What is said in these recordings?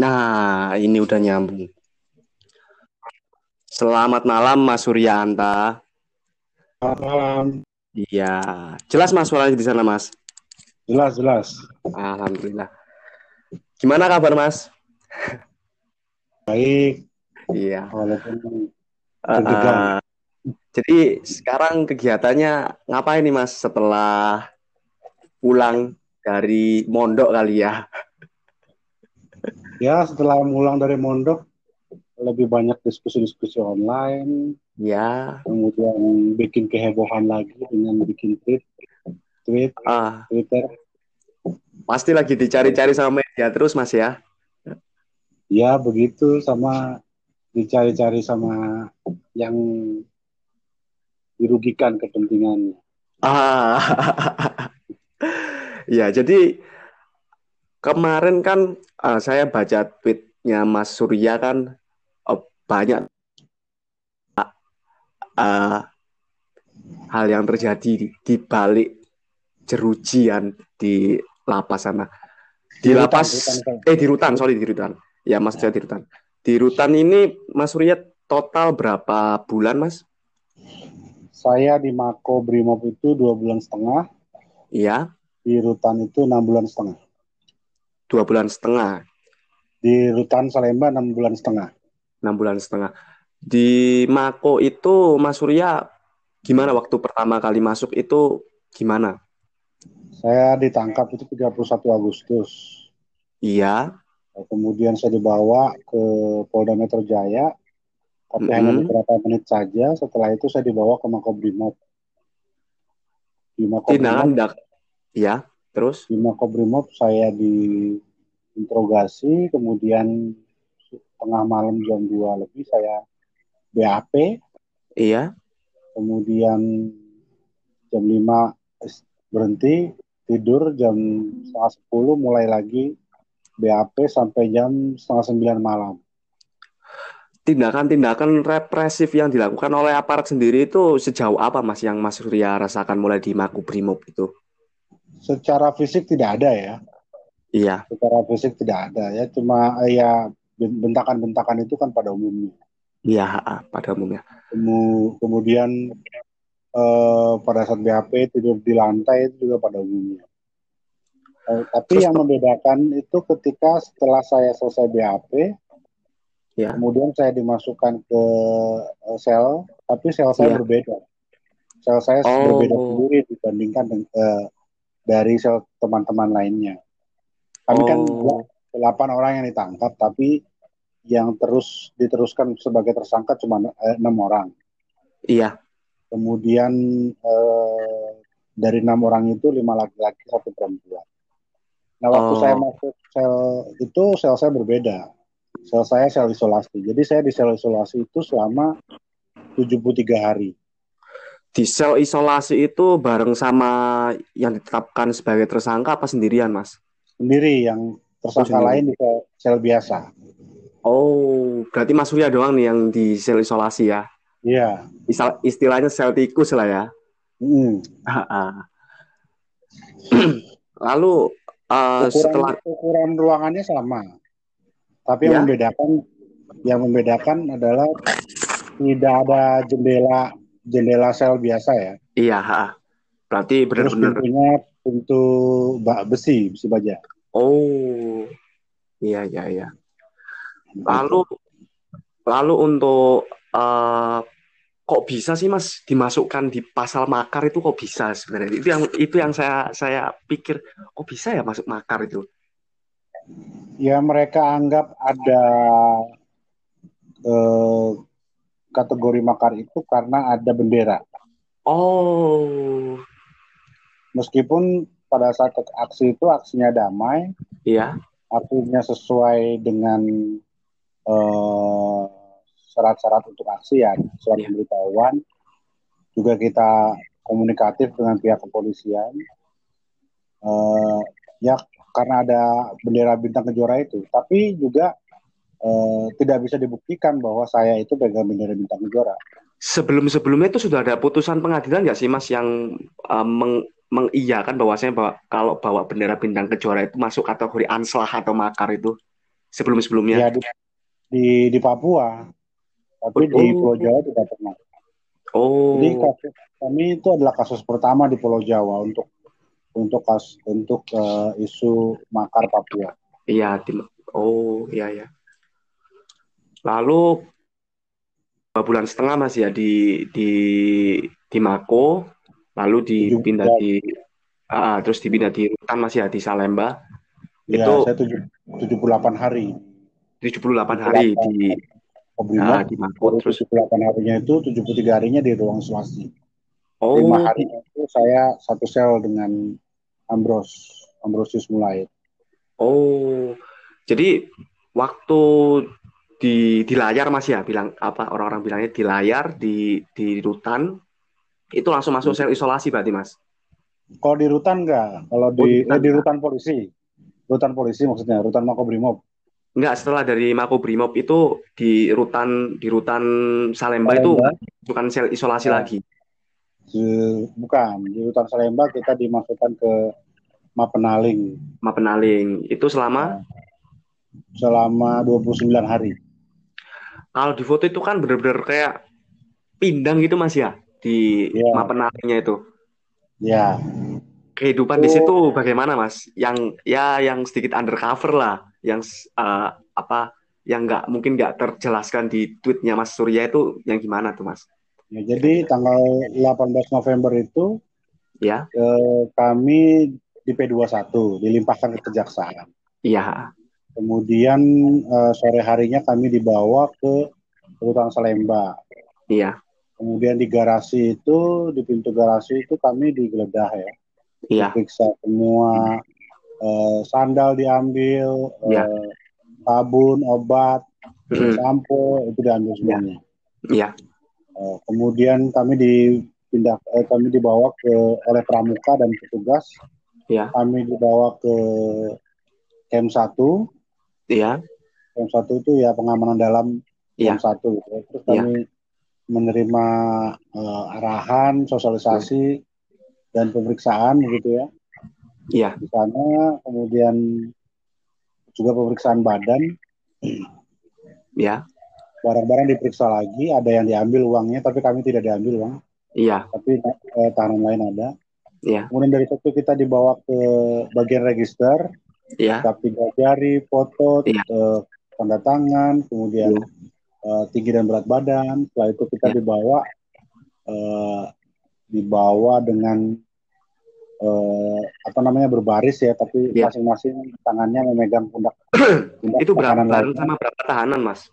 Nah, ini udah nyambung. Selamat malam Mas Suryanta. Selamat malam. Iya, jelas Mas suaranya di sana Mas. Jelas, jelas. Alhamdulillah. Gimana kabar Mas? Baik. Iya. Walaupun uh, jadi sekarang kegiatannya ngapain nih Mas setelah pulang dari mondok kali ya? Ya, setelah pulang dari mondok lebih banyak diskusi-diskusi online. Ya. Kemudian bikin kehebohan lagi dengan bikin tweet, tweet, Ah, Twitter. pasti lagi dicari-cari sama media terus Mas ya. Ya, begitu sama dicari-cari sama yang dirugikan kepentingannya. Ah, ya jadi kemarin kan uh, saya baca tweetnya Mas Surya kan uh, banyak uh, hal yang terjadi di, di balik jerujian di lapas sana. Di, Di rutan, lapas, rutan. eh di rutan, sorry di rutan. Ya Mas saya di rutan. Di rutan ini Mas Surya total berapa bulan Mas? Saya di Mako Brimob itu dua bulan setengah, Iya, di rutan itu enam bulan setengah. Dua bulan setengah. Di rutan Salemba enam bulan setengah. enam bulan setengah. Di Mako itu Mas Surya gimana waktu pertama kali masuk itu gimana? Saya ditangkap itu 31 Agustus. Iya, Kemudian saya dibawa ke Polda Metro Jaya, tapi Mm-mm. hanya beberapa menit saja. Setelah itu saya dibawa ke Makobrimob. Di Makobrimob, tindakan dak. Iya, terus? di Makobrimob saya diinterogasi, kemudian tengah malam jam 2 lebih saya BAP, Iya. kemudian jam 5 berhenti, tidur jam setengah 10 mulai lagi BAP sampai jam setengah 9 malam. Tindakan-tindakan represif yang dilakukan oleh aparat sendiri itu sejauh apa Mas yang Mas Surya rasakan mulai di Makobrimob itu? Secara fisik tidak ada ya, Iya. secara fisik tidak ada ya, cuma ya bentakan-bentakan itu kan pada umumnya. Iya, pada umumnya. Kemu- kemudian eh, pada saat BAP tidur di lantai itu juga pada umumnya. Eh, tapi Terus- yang membedakan itu ketika setelah saya selesai BAP, Ya. kemudian saya dimasukkan ke eh, sel, tapi sel saya Iya. berbeda. Sel saya Oh. berbeda sendiri dibandingkan dengan, eh, dari teman-teman lainnya. Kami kan Oh. delapan orang yang ditangkap, tapi yang terus diteruskan sebagai tersangka cuma eh, enam orang. Iya. Kemudian eh, dari enam orang itu lima laki-laki satu perempuan. Nah waktu Oh. saya masuk sel itu sel saya berbeda. Sel saya sel isolasi. Jadi saya di sel isolasi itu selama 73 hari. Di sel isolasi itu bareng sama yang ditetapkan sebagai tersangka apa sendirian, Mas? Sendiri yang tersangka sendiri. lain di sel, sel biasa. Oh, berarti Mas Surya doang nih yang di sel isolasi ya? Iya. Istil- istilahnya sel tikus lah ya. Mm. Lalu uh, Ukuran, setelah ukuran ruangannya sama. Tapi yang Ya. membedakan yang membedakan adalah tidak ada jendela jendela sel biasa ya. iya, ha. berarti benar-benar pintunya pintu ba- besi, besi baja. oh, iya iya iya. Lalu lalu untuk uh, kok bisa sih Mas dimasukkan di pasal makar itu kok bisa sebenarnya? Itu yang itu yang saya saya pikir kok bisa ya masuk makar itu? ya mereka anggap ada eh, kategori makar itu karena ada bendera. Oh, Meskipun pada saat aksi itu aksinya damai, iya. artinya sesuai dengan eh, syarat-syarat untuk aksi ya, surat Iya. pemberitahuan. Juga kita komunikatif dengan pihak kepolisian. Eh, ya karena ada bendera bintang kejora itu, tapi juga eh, tidak bisa dibuktikan bahwa saya itu pegang bendera bintang kejora. Sebelum-sebelumnya itu sudah ada putusan pengadilan nggak sih Mas yang uh, meng mengiyakan bahwasanya bahwa kalau bawa bendera bintang kejora itu masuk kategori anslah atau makar itu? sebelum-sebelumnya? Ya di, di di Papua, tapi di Oh. Pulau Jawa tidak pernah. Oh, Jadi kasus kami itu adalah kasus pertama di Pulau Jawa untuk untuk kas untuk eh, isu makar Papua. iya. Di, oh, iya ya. Lalu dua bulan setengah mas ya di di di Mako, lalu dipindah di ah, terus dipindah di Rutan mas ya di Salemba. Ya, Itu- saya tujuh- 78 hari 78 hari di ah, Kobrimob. di Mako terus 78 harinya itu 73 harinya di ruang isolasi. oh Lima harinya itu saya satu sel dengan Ambros Ambrosius mulai. oh jadi waktu di di layar mas ya bilang apa orang-orang bilangnya di layar di di rutan itu langsung masuk sel isolasi berarti mas Kalau di rutan enggak, kalau Oh, di rutan eh, di rutan polisi. Rutan polisi maksudnya, rutan Makobrimob. Enggak, setelah dari Mako Brimob itu di rutan di rutan Salemba itu Salemba. bukan sel isolasi Ya. lagi. Di- bukan, di rutan Salemba kita dimasukkan ke Mapenaling Mapenaling. Itu selama selama 29 hari. Kalau di foto itu kan bener-bener kayak pindang gitu Mas ya di Iya. Mapenalingnya itu. Ya, Kehidupan di Oh. situ bagaimana Mas? Yang ya yang sedikit undercover lah, yang eh, apa yang nggak mungkin nggak terjelaskan di tweetnya Mas Surya itu yang gimana tuh Mas? ya jadi tanggal 18 November itu Ya, eh, kami di P21 dilimpahkan ke kejaksaan. iya, Kemudian eh, sore harinya kami dibawa ke rutan Salemba. iya, Kemudian di garasi itu, di pintu garasi itu kami digeledah ya. iya, Diperiksa semua eh, sandal diambil, Iya. eh, sabun, obat, Mm-mm. sampo itu diambil semuanya. iya, Eh, kemudian kami dipindah, eh, kami dibawa ke oleh pramuka dan petugas. Iya. Kami dibawa ke camp 1 iya, Camp satu itu ya pengamanan dalam Iya. camp satu. gitu. Terus kami menerima eh, arahan, sosialisasi dan pemeriksaan gitu ya iya, di sana. Kemudian juga pemeriksaan badan, iya, barang-barang diperiksa lagi. Ada yang diambil uangnya, tapi kami tidak diambil uang. iya, Tapi eh, tahanan lain ada. iya, Kemudian dari situ kita dibawa ke bagian register, cap tiga jari, foto, Iya. eh, tanda tangan, kemudian eh, tinggi dan berat badan. Setelah itu kita Iya. dibawa eh, dibawa dengan eh, apa namanya berbaris ya, tapi Iya. masing-masing tangannya memegang pundak. pundak Itu berapa lainnya. sama berapa tahanan, Mas?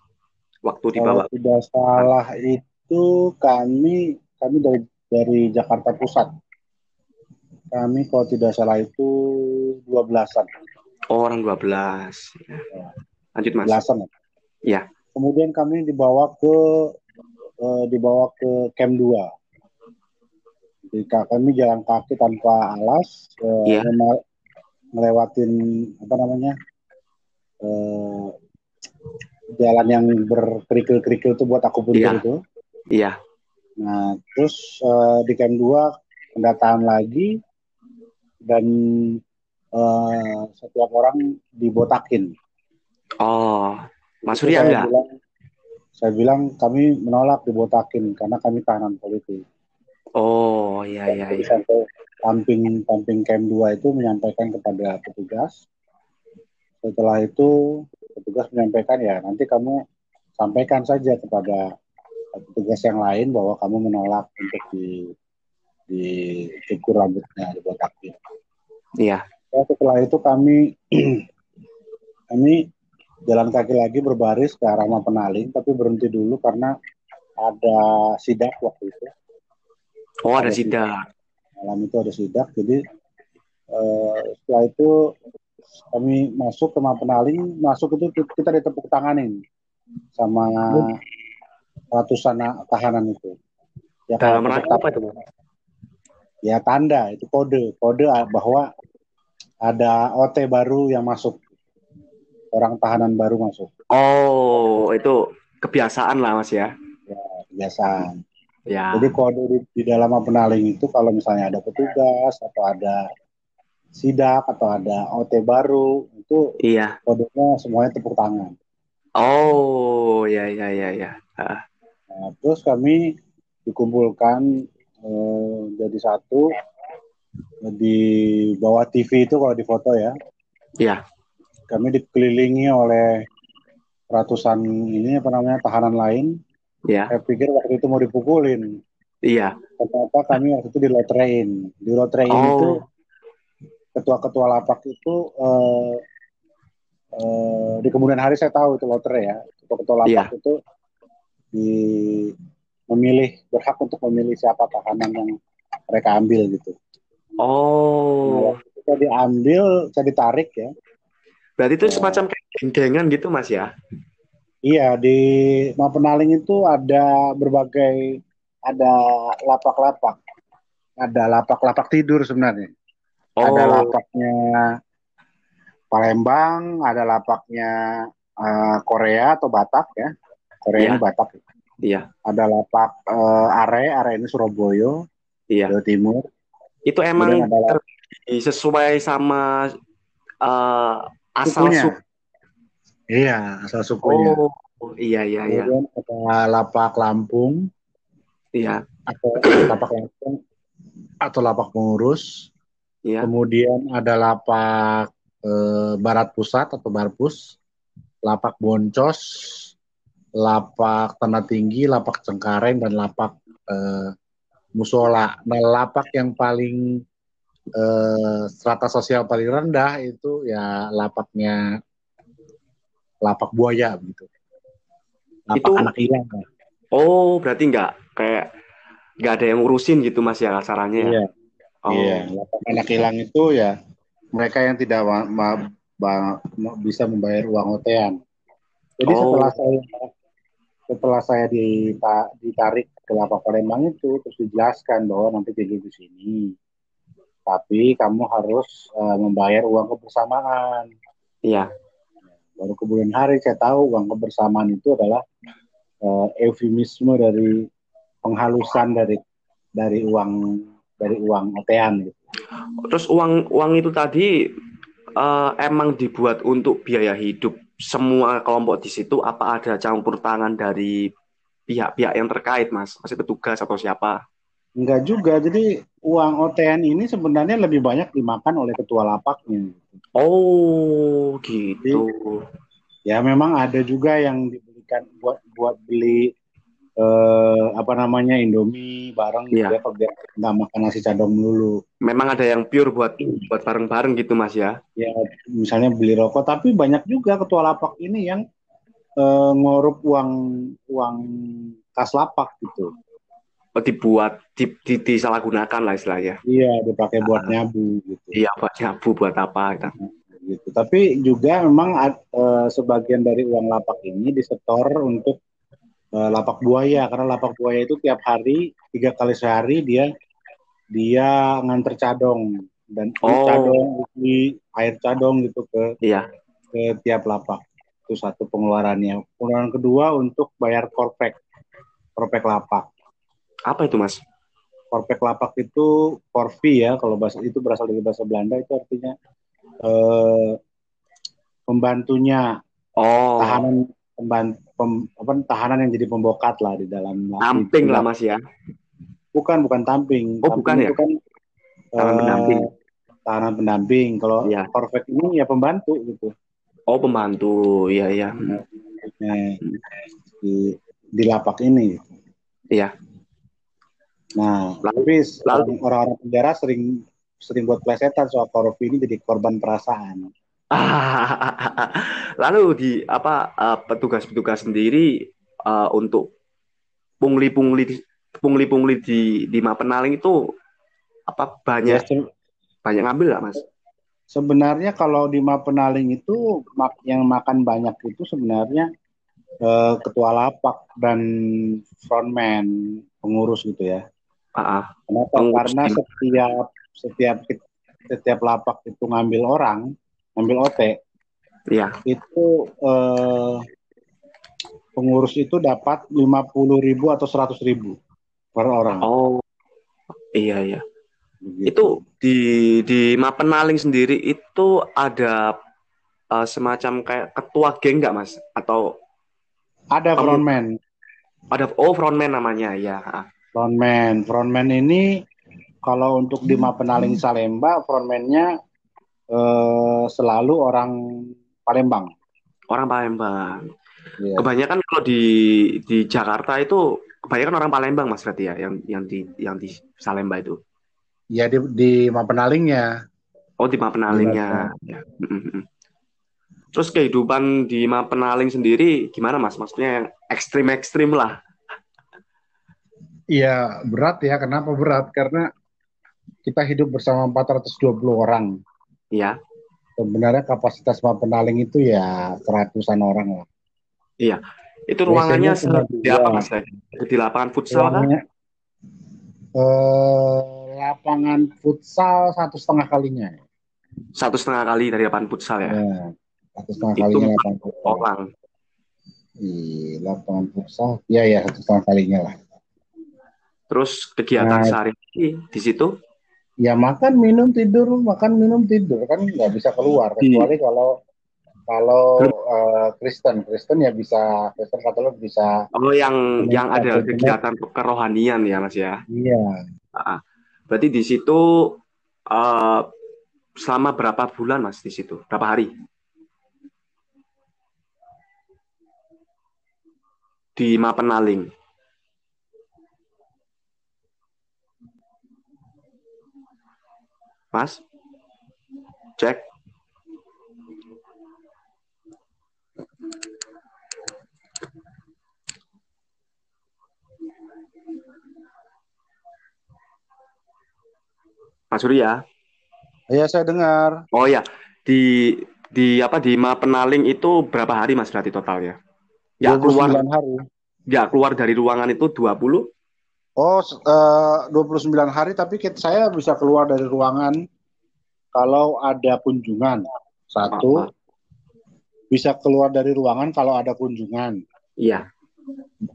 Waktu Kalau dibawa. tidak salah itu kami kami dari dari Jakarta Pusat. Kami kalau tidak salah itu 12-an. Oh, orang 12. Ya. Lanjut, Mas. belasan ya. Iya. Kemudian kami dibawa ke eh, dibawa ke camp 2. Jadi ka- kami jalan kaki tanpa alas, eh, Iya. mele- melewatin apa namanya eh, jalan yang berkerikil-kerikil itu buat aku puntur Iya. itu. Iya. Nah, terus eh, di camp 2 pendataan lagi dan eh, setiap orang dibotakin. Oh, Mas Surya saya enggak? bilang, saya bilang kami menolak dibotakin karena kami tahanan politik. Oh, iya, iya, Jadi iya. sampai tamping tamping camp 2 itu menyampaikan kepada petugas. Setelah itu petugas menyampaikan ya nanti kamu sampaikan saja kepada petugas yang lain bahwa kamu menolak untuk di dicukur rambutnya dibotakin. Iya. Ya, setelah itu kami kami jalan kaki lagi berbaris ke arah Mapenaling, tapi berhenti dulu karena ada sidak waktu itu. Oh, ada Ada sidak. Malam itu ada sidak, jadi eh, setelah itu kami masuk ke Mapenaling, masuk itu kita ditepuk tanganin sama ratusan tahanan itu. Ya, Dalam rangka apa itu? ya tanda itu kode kode bahwa ada OT baru yang masuk orang tahanan baru masuk Oh, itu kebiasaan lah, Mas ya. kebiasaan Ya. jadi kode di, di dalam penaling itu kalau misalnya ada petugas atau ada sidak atau ada OT baru itu Iya. kodenya semuanya tepuk tangan. Oh, ya ya ya ya. Ah, Nah, terus kami dikumpulkan eh, jadi satu di bawah TV itu kalau di foto ya. Iya. Kami dikelilingi oleh ratusan ini apa namanya tahanan lain. Ya. Saya pikir waktu itu mau dipukulin. Iya. Ternyata kami waktu itu dilotrein. Di lotrein itu Oh, ketua-ketua lapak itu eh, eh, di kemudian hari saya tahu itu lotre ya. Ketua-ketua lapak itu di memilih berhak untuk memilih siapa tahanan yang mereka ambil gitu. Oh. Nah, saya diambil, saya ditarik ya. Berarti itu semacam kayak geng-gengan gitu, Mas ya? Iya di Mapenaling itu ada berbagai ada lapak-lapak, ada lapak-lapak tidur sebenarnya. Ada Oh, lapaknya Palembang, ada lapaknya eh, Korea atau Batak ya. Korea Iya. ini Batak. iya, Ada lapak eh, Are, Are ini Surabaya, iya. Jawa Timur. Itu emang sesuai sama eh, asal sukunya. suku. Iya, asal sukunya. Oh, iya iya iya. Kemudian ada lapak Lampung Iya, atau lapak Lampung atau lapak pengurus. iya. Kemudian ada lapak eh, Barat Pusat atau Barpus, lapak Boncos, lapak Tanah Tinggi, lapak Cengkareng dan lapak eh, Musola. Nah, lapak yang paling eh, strata sosial paling rendah itu ya lapaknya lapak buaya gitu. Lapak Itu- anak hilang. Oh, berarti nggak kayak nggak ada yang ngurusin gitu, Mas ya kasarannya ya? Iya. Oh, Iya, lapak anak hilang itu ya mereka yang tidak ma- ma- ma- bisa membayar uang otean. Jadi Oh. setelah saya setelah saya dita- ditarik ke lapak Palembang itu terus dijelaskan bahwa nanti tidur di sini. Tapi kamu harus eh, membayar uang kebersamaan. iya. Baru kemudian hari saya tahu uang kebersamaan itu adalah eh, eufemisme dari penghalusan dari dari uang dari uang otean gitu. Terus uang uang itu tadi eh, emang dibuat untuk biaya hidup semua kelompok di situ apa ada campur tangan dari pihak-pihak yang terkait, Mas? Masih petugas atau siapa? Enggak juga. Jadi uang OTN ini sebenarnya lebih banyak dimakan oleh ketua lapaknya. Oh, gitu. Ya memang ada juga yang dibelikan buat buat beli eh, apa namanya Indomie bareng Iya. dia biar nggak makan nasi cadong dulu. Memang ada yang pure buat buat bareng-bareng gitu, Mas ya? Ya misalnya beli rokok. Tapi banyak juga ketua lapak ini yang eh, ngorup uang uang kas lapak gitu. Oh, dibuat di, di, disalahgunakan lah istilahnya. Iya dipakai buat nyabu gitu. Iya, buat nyabu buat apa gitu. gitu. Tapi juga memang eh, sebagian dari uang lapak ini disetor untuk eh, lapak buaya karena lapak buaya itu tiap hari tiga kali sehari dia dia nganter cadong dan Oh. cadong isi air cadong gitu ke Iya. ke tiap lapak itu satu pengeluarannya. Pengeluaran kedua untuk bayar korpek korpek lapak. Apa itu, Mas? Korpek lapak itu korvi ya kalau bahasa itu berasal dari bahasa Belanda itu artinya eh, pembantunya Oh, tahanan pem- apa, tahanan yang jadi pembokat lah di dalam amping di- lah, Mas ya. bukan bukan tamping Oh, Tamping bukan ya? itu kan Tahanan eh, pendamping. tahanan pendamping kalau Iya. korvek ini ya pembantu gitu Oh, pembantu. Iya, iya. Di di lapak ini Iya. nah Lalu- tapi lalu- orang-orang penjara sering sering buat plesetan soal korupsi ini jadi korban perasaan Lalu di apa eh, petugas-petugas sendiri eh, untuk pungli-pungli pungli-pungli di di Mapenaling itu apa ya banyak se- banyak ngambil nggak Mas? Sebenarnya kalau di Mapenaling itu yang makan banyak itu sebenarnya eh, ketua lapak dan frontman pengurus gitu ya. Kenapa? Pengurus Karena setiap setiap setiap lapak itu ngambil orang, ngambil OT, Iya. itu eh, pengurus itu dapat 50.000 ribu atau 100.000 ribu per orang. Oh, iya iya. Begitu. Itu di di Mapenaling sendiri itu ada uh, semacam kayak ketua geng nggak mas? Atau ada frontman. ada oh frontman namanya ya? Ah, Frontman, frontman ini kalau untuk di Mapenaling Salemba, frontman-nya eh, selalu orang Palembang. Orang Palembang. Iya. Kebanyakan kalau di di Jakarta itu kebanyakan orang Palembang mas berarti ya yang yang di yang di Salemba itu. Ya di, di Mapenalingnya. Oh di Mapenalingnya. Ya. Mm, mm. Terus kehidupan di Mapenaling sendiri gimana mas? Maksudnya yang ekstrim-ekstrim lah. Iya berat ya. Kenapa berat? Karena kita hidup bersama 420 orang. Iya. Sebenarnya kapasitas Mapenaling itu ya seratusan orang lah. Itu ruangannya seperti apa mas? Di lapangan futsal kan? Ruangannya, eh, lapangan futsal satu setengah kalinya. Satu setengah kali dari lapangan futsal ya. Ya, satu setengah Itu kalinya empat lapangan futsal. Orang. Iya, lapangan futsal. Ya ya satu setengah kalinya lah. Terus kegiatan Nah. sehari-hari di situ? Ya makan, minum, tidur, makan, minum, tidur kan nggak bisa keluar kecuali kalau kalau eh, Kristen, Kristen ya bisa Kristen Katolik bisa. Oh yang yang ada kegiatan kerohanian ya mas ya. Iya, Ah, Berarti di situ eh, selama berapa bulan mas di situ? Berapa hari? Di Mapenaling. Mas? Cek. Mas Surya. iya saya dengar. Oh ya, di di apa di Mapenaling itu berapa hari Mas berarti totalnya? Ya 29 keluar hari. ya keluar dari ruangan itu 20. Oh, eh, 29 hari tapi kita, saya bisa keluar dari ruangan kalau ada kunjungan. Satu, ah. bisa keluar dari ruangan kalau ada kunjungan, Iya.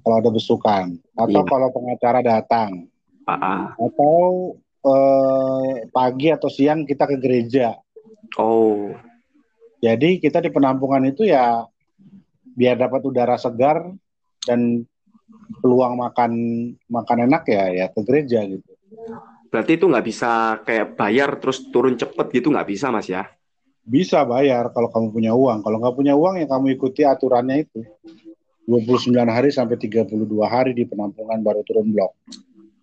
kalau ada besukan, atau Iya. kalau pengacara datang, Ah, ah. atau eh, pagi atau siang kita ke gereja. Oh, Jadi kita di penampungan itu ya biar dapat udara segar dan peluang makan makan enak ya ya ke gereja gitu. berarti itu nggak bisa kayak bayar terus turun cepet gitu nggak bisa Mas ya? Bisa bayar kalau kamu punya uang. Kalau nggak punya uang ya kamu ikuti aturannya itu. 29 hari sampai 32 hari di penampungan baru turun blok.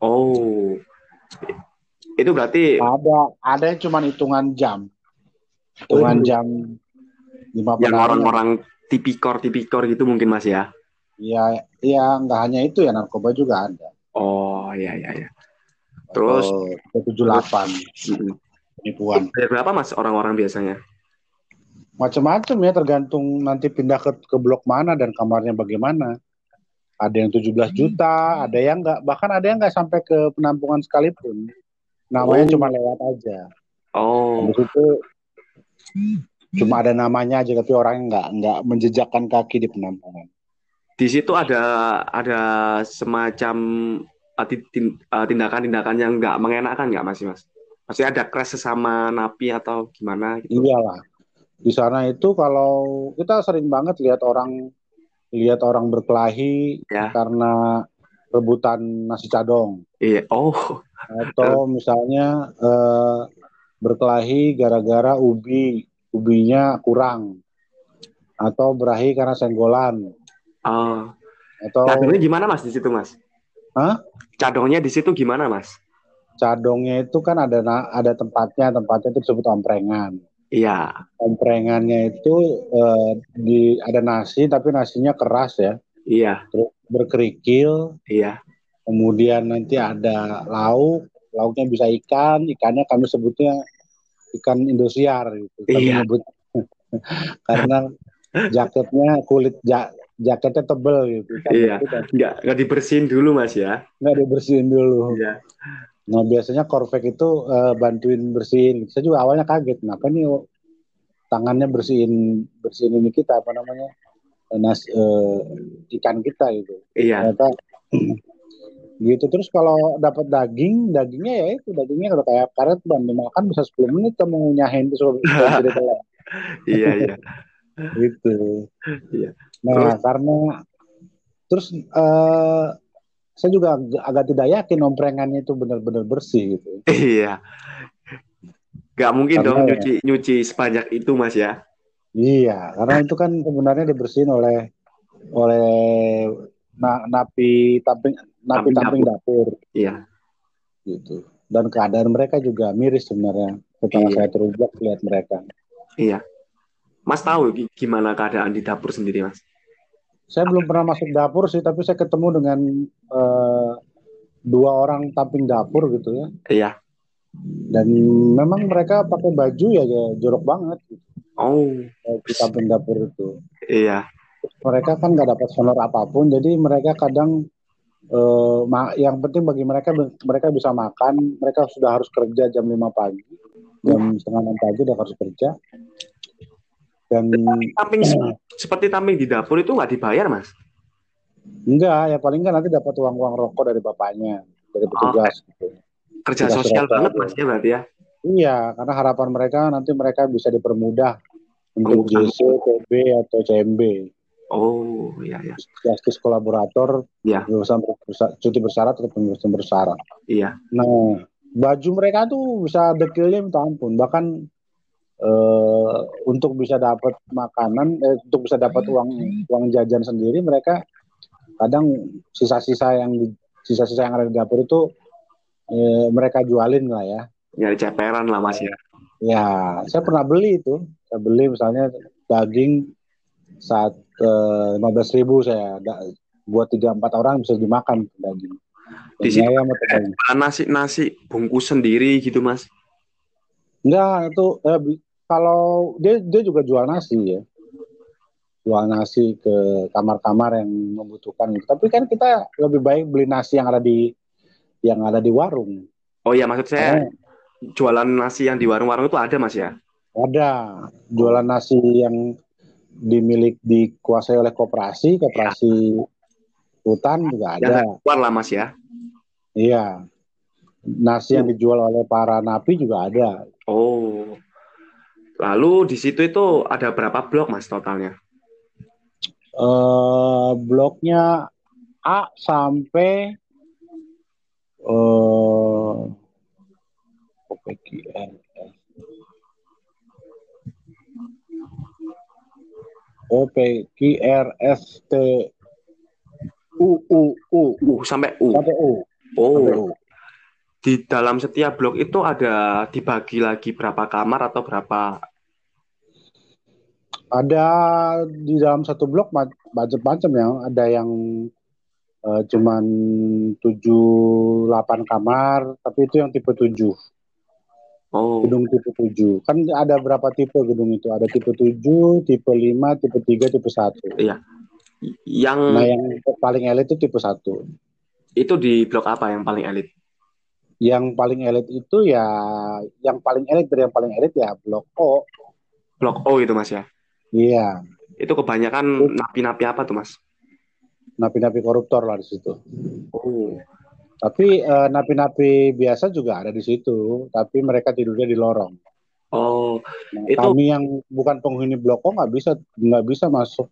Oh, itu berarti Ada ada yang cuma hitungan jam. Hitungan Oh. jam lima yang orang-orang tipikor tipikor gitu mungkin Mas ya? Ya, ya nggak hanya itu ya narkoba juga ada. Oh, iya iya iya. Terus tujuh delapan penipuan. bayar berapa Mas orang-orang biasanya? Macam-macam ya tergantung nanti pindah ke, ke blok mana dan kamarnya bagaimana. Ada yang 17 juta, ada yang nggak, bahkan ada yang nggak sampai ke penampungan sekalipun. Namanya Oh. cuma lewat aja. Oh, Habis itu cuma ada namanya aja tapi orang nggak nggak menjejakkan kaki di penampungan. di situ ada ada semacam uh, uh, tindakan-tindakan yang nggak mengenakan nggak Mas Mas? Maksudnya ada crash sesama napi atau gimana gitu? Iyalah. Di sana itu kalau kita sering banget lihat orang lihat orang berkelahi Ya. karena rebutan nasi cadong Iya. Oh, atau misalnya eh, berkelahi gara-gara ubi ubinya kurang atau berahi karena senggolan oh. atau Cadongnya gimana Mas di situ Mas? Hah? Cadongnya di situ gimana Mas? cadongnya itu kan ada ada tempatnya tempatnya itu disebut omprengan Iya. omprengannya itu eh, di ada nasi tapi nasinya keras ya Iya. terus berkerikil Iya. kemudian nanti ada lauk lauknya bisa ikan ikannya kami sebutnya ikan indosiar gitu kami Iya. nyebut karena jaketnya kulit ja- jaketnya tebel gitu ikan Iya. kan Nggak dibersihin dulu Mas ya? nggak dibersihin dulu Iya. nah biasanya korvek itu eh, bantuin bersihin saya juga awalnya kaget kenapa nih oh, tangannya bersihin bersihin ini kita apa namanya eh, nas eh, ikan kita gitu. Iya. ternyata gitu. Terus kalau dapat daging dagingnya ya itu dagingnya kalau kayak karet ban dimakan bisa 10 menit kamu ngunyahin itu telur. Iya iya. Gitu. Iya. nah Terus? karena terus eh saya juga agak, agak tidak yakin omprengannya itu benar-benar bersih gitu. Iya. Nggak mungkin Karena dong ya- nyuci nyuci sebanyak itu mas ya iya karena itu kan sebenarnya dibersihin oleh oleh na- napi tamping napi tamping dapur. Iya. Gitu. Dan keadaan mereka juga miris sebenarnya. Setelah Iya. saya terujak lihat mereka. Iya. Mas tahu gi- gimana keadaan di dapur sendiri mas? Saya belum pernah masuk dapur sih tapi saya ketemu dengan eh, dua orang tamping dapur gitu ya. Iya. Dan memang mereka pakai baju ya, ya jorok banget gitu, oh. Samping dapur itu. Iya. Mereka kan nggak dapat honor apa pun jadi mereka kadang eh, yang penting bagi mereka mereka bisa makan mereka sudah harus kerja jam 5 pagi jam setengah enam pagi udah harus kerja. Dan tamping seperti tamping di dapur itu nggak dibayar mas? Enggak ya paling kan nanti dapat uang uang rokok dari bapaknya dari petugas gitu. kerja Tidak sosial banget mas ya berarti ya Iya, karena harapan mereka nanti mereka bisa dipermudah untuk Oh, JC, TB atau CMB, oh iya iya justice kolaborator, Iya. pembebasan bersa- cuti bersyarat atau pembebasan bersyarat. iya Nah, baju mereka tuh bisa dekilnya minta ampun, bahkan eh, untuk bisa dapat makanan, eh, untuk bisa dapat uang uang jajan sendiri, mereka kadang sisa-sisa yang di- sisa-sisa yang ada di dapur itu eh, mereka jualin lah ya. Nyari ceperan lah mas ya Ya, saya pernah beli itu. Saya beli misalnya daging saat lima belas ribu saya da- buat tiga empat orang bisa dimakan daging. Di situ ayam atau nasi nasi bungkus sendiri gitu mas Enggak, itu eh, kalau dia dia juga jual nasi ya. Jual nasi ke kamar-kamar yang membutuhkan. gitu. Tapi kan kita lebih baik beli nasi yang ada di yang ada di warung. oh iya maksud saya Karena jualan nasi yang di warung-warung itu ada mas ya ada jualan nasi yang dimilik dikuasai oleh koperasi, koperasi hutan juga ada. nggak keluar lah mas ya Iya. Nasi yang dijual oleh para napi juga ada. oh lalu di situ itu ada berapa blok mas totalnya Eh bloknya A sampai eh OPQRS. OPQRST U U U uh sampai U sampai U oh sampai U. di dalam setiap blok itu ada dibagi lagi berapa kamar atau berapa Ada di dalam satu blok ma- macam-macam ya. Ada yang eh, cuman 7 8 kamar, tapi itu yang tipe 7. Oh Gedung tipe 7. Kan ada berapa tipe gedung itu? Ada tipe 7, tipe 5, tipe 3, tipe 1. yang Nah, yang paling elit itu tipe 1. itu di blok apa yang paling elit Yang paling elit itu ya yang paling elit dari yang paling elit ya blok O. blok O itu mas ya Iya, itu kebanyakan napi-napi apa tuh mas napi-napi koruptor lah di situ. oh Tapi eh, napi-napi biasa juga ada di situ, tapi mereka tidurnya di lorong. oh Nah, Itu- kami yang bukan penghuni blok O nggak bisa nggak bisa masuk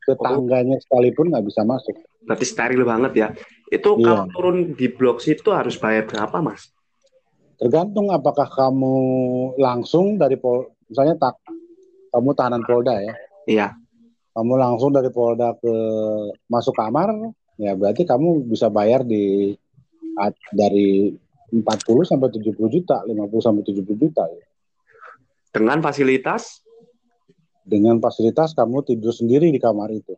ke Oh. tangganya sekalipun nggak bisa masuk. berarti steril banget ya itu Iya. kalau turun di blok situ harus bayar berapa mas Tergantung apakah kamu langsung dari pol, misalnya tak kamu tahanan Polda ya, iya kamu langsung dari Polda ke masuk kamar, ya berarti kamu bisa bayar di dari 40 sampai 70 juta, 50 sampai 70 juta ya. dengan fasilitas Dengan fasilitas kamu tidur sendiri di kamar itu.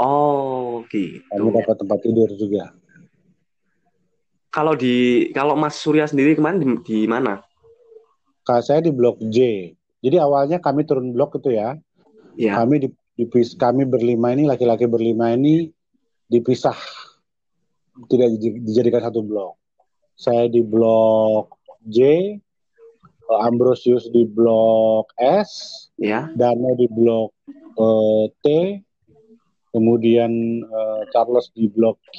oh gitu Kamu dapat tempat tidur juga. kalau di kalau mas Surya sendiri kemarin di, di mana Kalau saya di blok J. Jadi awalnya kami turun blok itu ya. ya Kami di, dipis- kami berlima ini laki-laki berlima ini dipisah tidak di- dijadikan satu blok. Saya di blok J, eh, Ambrosius di blok S, ya Dano di blok eh, T, kemudian eh, Charles di blok Q,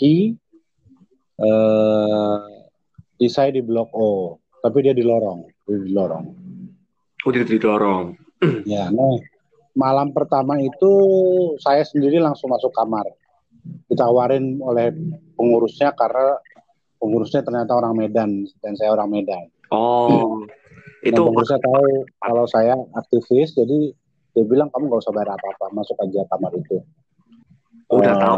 eh saya di blok O, tapi dia di lorong, di lorong. Oh, di, di lorong. Ya, nah malam pertama itu saya sendiri langsung masuk kamar. Ditawarin oleh pengurusnya karena pengurusnya ternyata orang Medan dan saya orang Medan. Oh, itu pengurusnya tahu kalau saya aktivis, jadi dia bilang kamu gak usah bayar apa-apa, masuk aja kamar itu. Udah uh, tahu.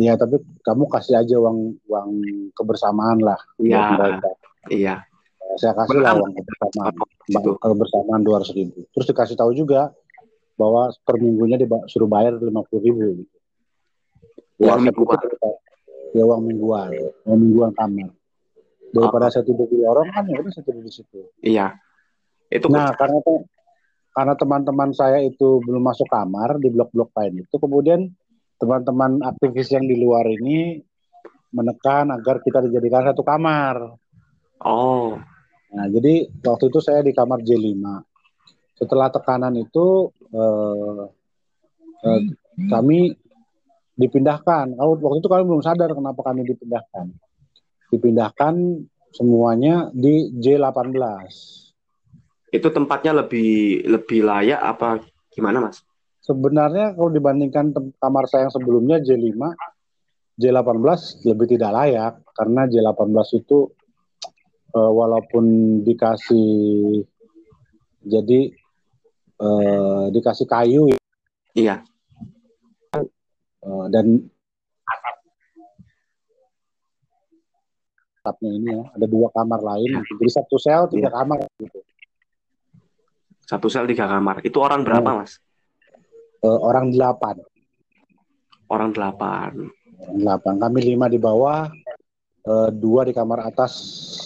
Iya, tapi kamu kasih aja uang uang kebersamaan lah. Iya. Iya. Saya kasih lah uang kebersamaan, gitu. kebersamaan dua ratus ribu. Terus dikasih tahu juga bahwa per minggunya disuruh bayar lima puluh ribu. Gitu. Ya, uang mingguan. Ya uang mingguan, uang mingguan kamar. Daripada oh. saya tidur di lorong kan ya udah saya tidur di situ. Iya. Itu nah karena karena teman-teman saya itu belum masuk kamar di blok-blok lain itu kemudian teman-teman aktivis yang di luar ini menekan agar kita dijadikan satu kamar. Oh. Nah, jadi waktu itu saya di kamar J5. Setelah tekanan itu eh, eh, kami dipindahkan. Waktu itu kami belum sadar kenapa kami dipindahkan. Dipindahkan semuanya di J18. Itu tempatnya lebih lebih layak apa gimana, Mas? Sebenarnya kalau dibandingkan kamar saya yang sebelumnya J5, J18 lebih tidak layak karena J18 itu uh, walaupun dikasih jadi uh, dikasih kayu iya uh, dan atapnya ini ya ada dua kamar lain ya. jadi satu sel tiga ya. kamar gitu satu sel tiga kamar itu orang berapa hmm. mas uh, orang delapan orang delapan delapan kami lima di bawah uh, dua di kamar atas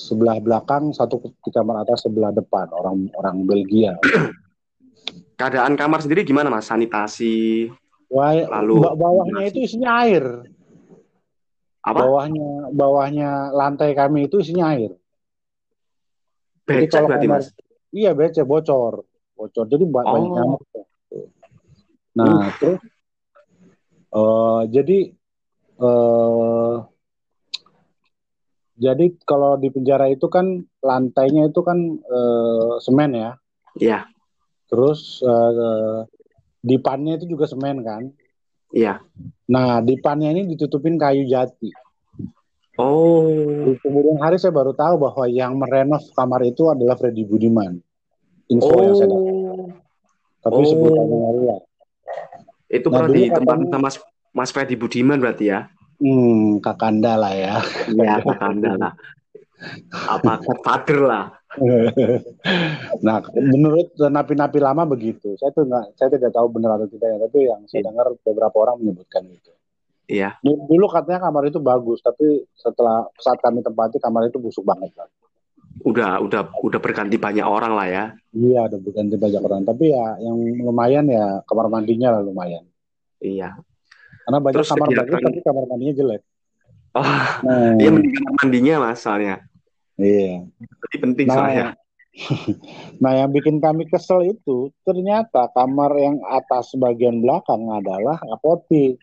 sebelah belakang, satu di kamar atas sebelah depan. Orang orang Belgia. Keadaan kamar sendiri gimana mas? Sanitasi? Wah, lalu bawahnya itu isinya air. Apa? Bawahnya bawahnya lantai kami itu isinya air. Becek berarti kamar, mas? Iya becek bocor, bocor. Jadi oh. banyak nyamuk. Nah uh. terus uh, jadi uh, jadi kalau di penjara itu kan lantainya itu kan uh, semen ya. Iya. Terus uh, dipannya itu juga semen kan. Iya. Nah dipannya ini ditutupin kayu jati. Oh. Di kemudian hari saya baru tahu bahwa yang merenov kamar itu adalah Freddy Budiman. Info oh. yang saya dapat. Tapi oh. sebutannya luar. Itu nah, di tempat Mas Mas Freddy Budiman berarti ya? Hmm, kakanda lah ya. Iya, kakanda lah. Apa father lah. nah, menurut napi-napi lama begitu. Saya tuh nggak, saya tidak tahu benar atau tidak ya, tapi yang saya iya. dengar beberapa orang menyebutkan itu. Iya. Dulu katanya kamar itu bagus, tapi setelah saat kami tempati kamar itu busuk banget kan. Udah, udah, udah berganti banyak orang lah ya. Iya, udah berganti banyak orang. Tapi ya yang lumayan ya kamar mandinya lah lumayan. Iya, karena banyak Terus kamar bagus tapi kamar mandinya jelek. Oh, nah. iya mending kamar mandinya mas soalnya. Iya. Jadi penting nah, soalnya. nah yang bikin kami kesel itu ternyata kamar yang atas bagian belakang adalah apotik.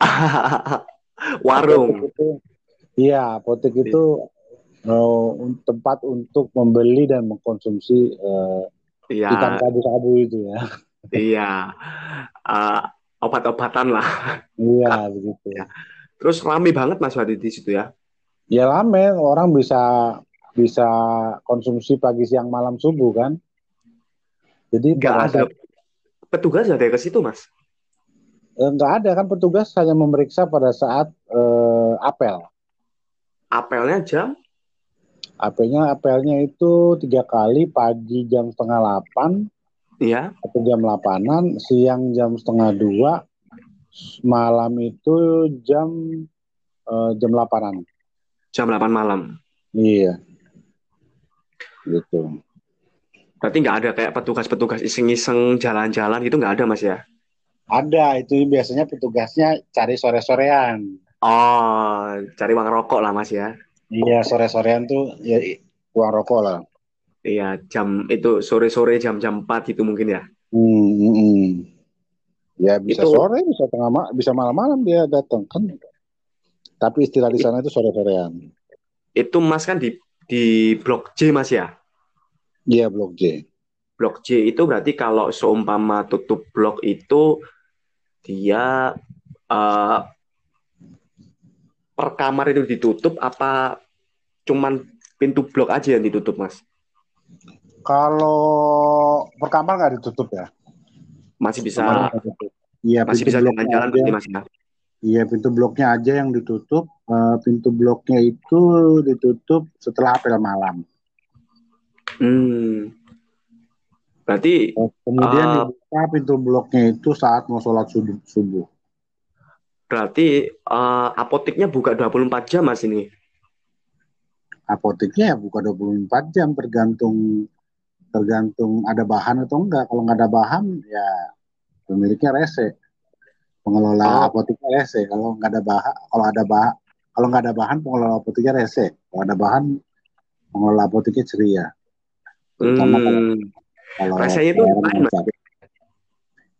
Warung. Iya, apotik itu uh, tempat untuk membeli dan mengkonsumsi uh, iya. ikan sabu-sabu itu ya. iya. Uh, obat-obatan lah. Iya begitu. Ya. Terus rame banget Mas Wadi di situ ya? Ya rame, orang bisa bisa konsumsi pagi, siang, malam, subuh kan. Jadi nggak ada saat, petugas ada ke situ Mas? Eh, nggak ada kan petugas hanya memeriksa pada saat eh, apel. Apelnya jam? Apelnya apelnya itu tiga kali pagi jam setengah delapan, Iya. Atau jam 8 siang jam setengah dua, malam itu jam uh, jam 8 Jam 8 malam. Iya. Gitu. Berarti nggak ada kayak petugas-petugas iseng-iseng jalan-jalan gitu nggak ada mas ya? Ada, itu biasanya petugasnya cari sore-sorean. Oh, cari uang rokok lah mas ya? Iya, sore-sorean tuh ya uang rokok lah. Iya, jam itu sore-sore jam-jam 4 itu mungkin ya. Hmm, hmm, hmm. Ya bisa itu... sore, bisa tengah ma bisa malam-malam dia datang kan. Tapi istilah di sana itu sore-sorean. Itu Mas kan di di Blok J Mas ya? Iya, Blok J. Blok J itu berarti kalau seumpama tutup blok itu dia uh, per kamar itu ditutup apa cuman pintu blok aja yang ditutup Mas? Kalau per kamar nggak ditutup ya? Masih bisa. Iya, masih bisa jalan-jalan berarti Mas ya? Iya, pintu bloknya aja yang ditutup. Uh, pintu bloknya itu ditutup setelah apel malam. Hmm. Berarti kemudian uh, dibuka pintu bloknya itu saat mau sholat subuh. Berarti uh, apoteknya buka 24 jam Mas ini. Apoteknya ya buka 24 jam tergantung tergantung ada bahan atau enggak. Kalau nggak ada bahan ya pemiliknya rese pengelola oh. apoteknya rese. Kalau nggak ada bahan kalau ada bahan kalau nggak ada bahan pengelola apoteknya rese. Kalau ada bahan pengelola apoteknya ceria. Terutama hmm. kalau kalau rasanya itu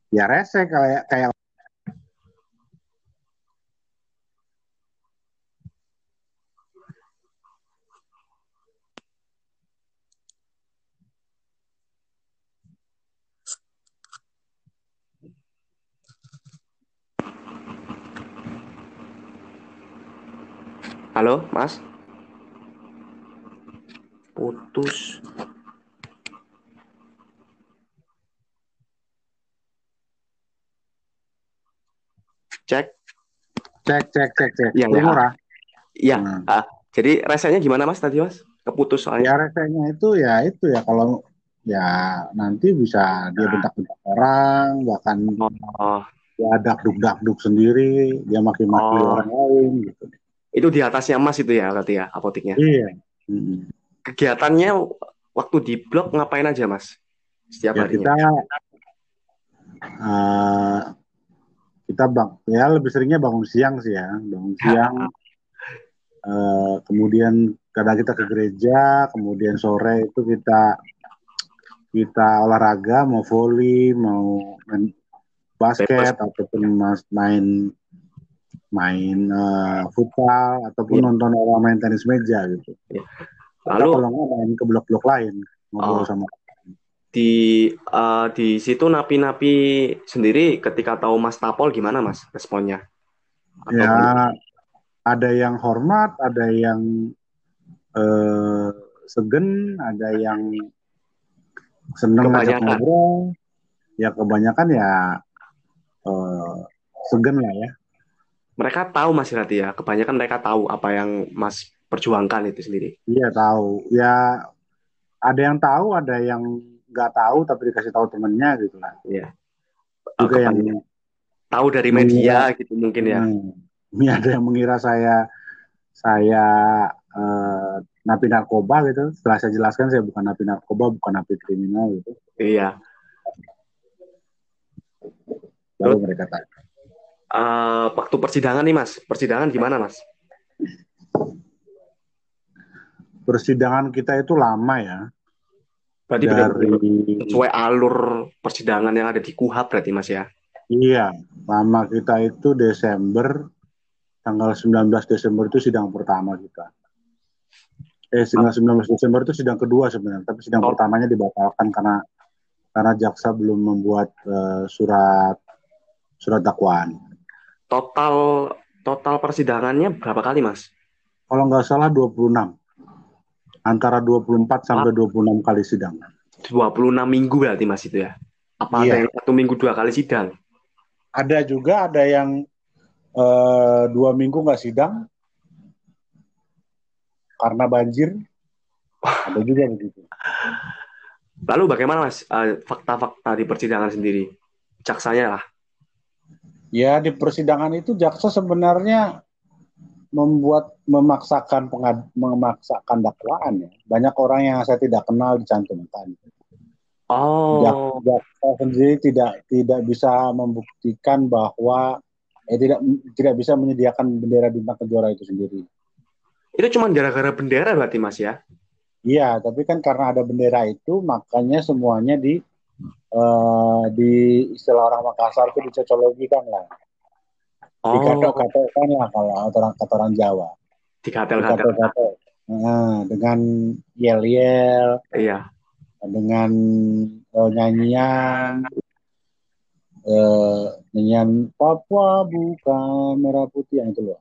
ya rese kayak kayak Halo, Mas? Putus. Cek. Cek, cek, cek, cek. Iya, ya. Iya. Hmm. Ah, jadi rasanya gimana, Mas, tadi, Mas? Keputus soalnya. Ya, rasanya itu ya itu ya kalau ya nanti bisa dia nah. bentak-bentak orang, bahkan oh. ya dakduk-dakduk sendiri, dia maki-maki oh. orang lain gitu. Itu di atasnya emas itu ya berarti ya apoteknya. Iya. Kegiatannya waktu di blok ngapain aja mas? Setiap ya, harinya? Kita uh, kita bang ya lebih seringnya bangun siang sih ya bangun siang. uh, kemudian kadang kita ke gereja, kemudian sore itu kita kita olahraga mau volley mau main basket ataupun main main uh, futsal ataupun yeah. nonton orang main tenis meja gitu. Yeah. Lalu kalau nggak main ke blok-blok lain ngobrol oh. sama di uh, di situ napi-napi sendiri ketika tahu Mas Tapol gimana Mas responnya? Atau ya gimana? ada yang hormat, ada yang uh, segen, ada yang seneng ngajak ngobrol. Ya kebanyakan ya uh, segen lah ya mereka tahu Mas Rati ya. Kebanyakan mereka tahu apa yang Mas perjuangkan itu sendiri. Iya tahu. Ya ada yang tahu, ada yang nggak tahu tapi dikasih tahu temennya gitu lah. Iya. Juga yang tahu dari media mengira, gitu mungkin ya. Hmm, ini ada yang mengira saya saya uh, napi narkoba gitu. Setelah saya jelaskan saya bukan napi narkoba, bukan napi kriminal gitu. Iya. Lalu mereka tanya uh, waktu persidangan nih mas, persidangan gimana mas? Persidangan kita itu lama ya. Berarti dari sesuai alur persidangan yang ada di KUHAP berarti mas ya? Iya, lama kita itu Desember, tanggal 19 Desember itu sidang pertama kita. Eh, sidang 19 Desember itu sidang kedua sebenarnya, tapi sidang oh. pertamanya dibatalkan karena karena jaksa belum membuat uh, surat surat dakwaan. Total total persidangannya berapa kali, Mas? Kalau nggak salah 26. Antara 24 sampai 26 kali sidang. 26 minggu berarti Mas itu ya? Apa iya. ada yang satu minggu dua kali sidang? Ada juga ada yang uh, dua minggu nggak sidang karena banjir. ada juga begitu. Lalu bagaimana mas uh, fakta-fakta di persidangan sendiri? Caksanya lah. Ya di persidangan itu jaksa sebenarnya membuat memaksakan pengad, memaksakan dakwaan ya. Banyak orang yang saya tidak kenal dicantumkan. Oh. Jaksa sendiri tidak tidak bisa membuktikan bahwa eh tidak tidak bisa menyediakan bendera bintang kejora itu sendiri. Itu cuma gara-gara bendera berarti Mas ya? Iya, tapi kan karena ada bendera itu makanya semuanya di uh, di istilah orang Makassar itu dicocologikan lah. Oh, Dikatok-katokkan lah kalau orang kata orang Jawa. digatel-gatel. Nah, dengan yel-yel, Iya. dengan eh, nyanyian, eh, nyanyian Papua bukan merah putih yang itu loh.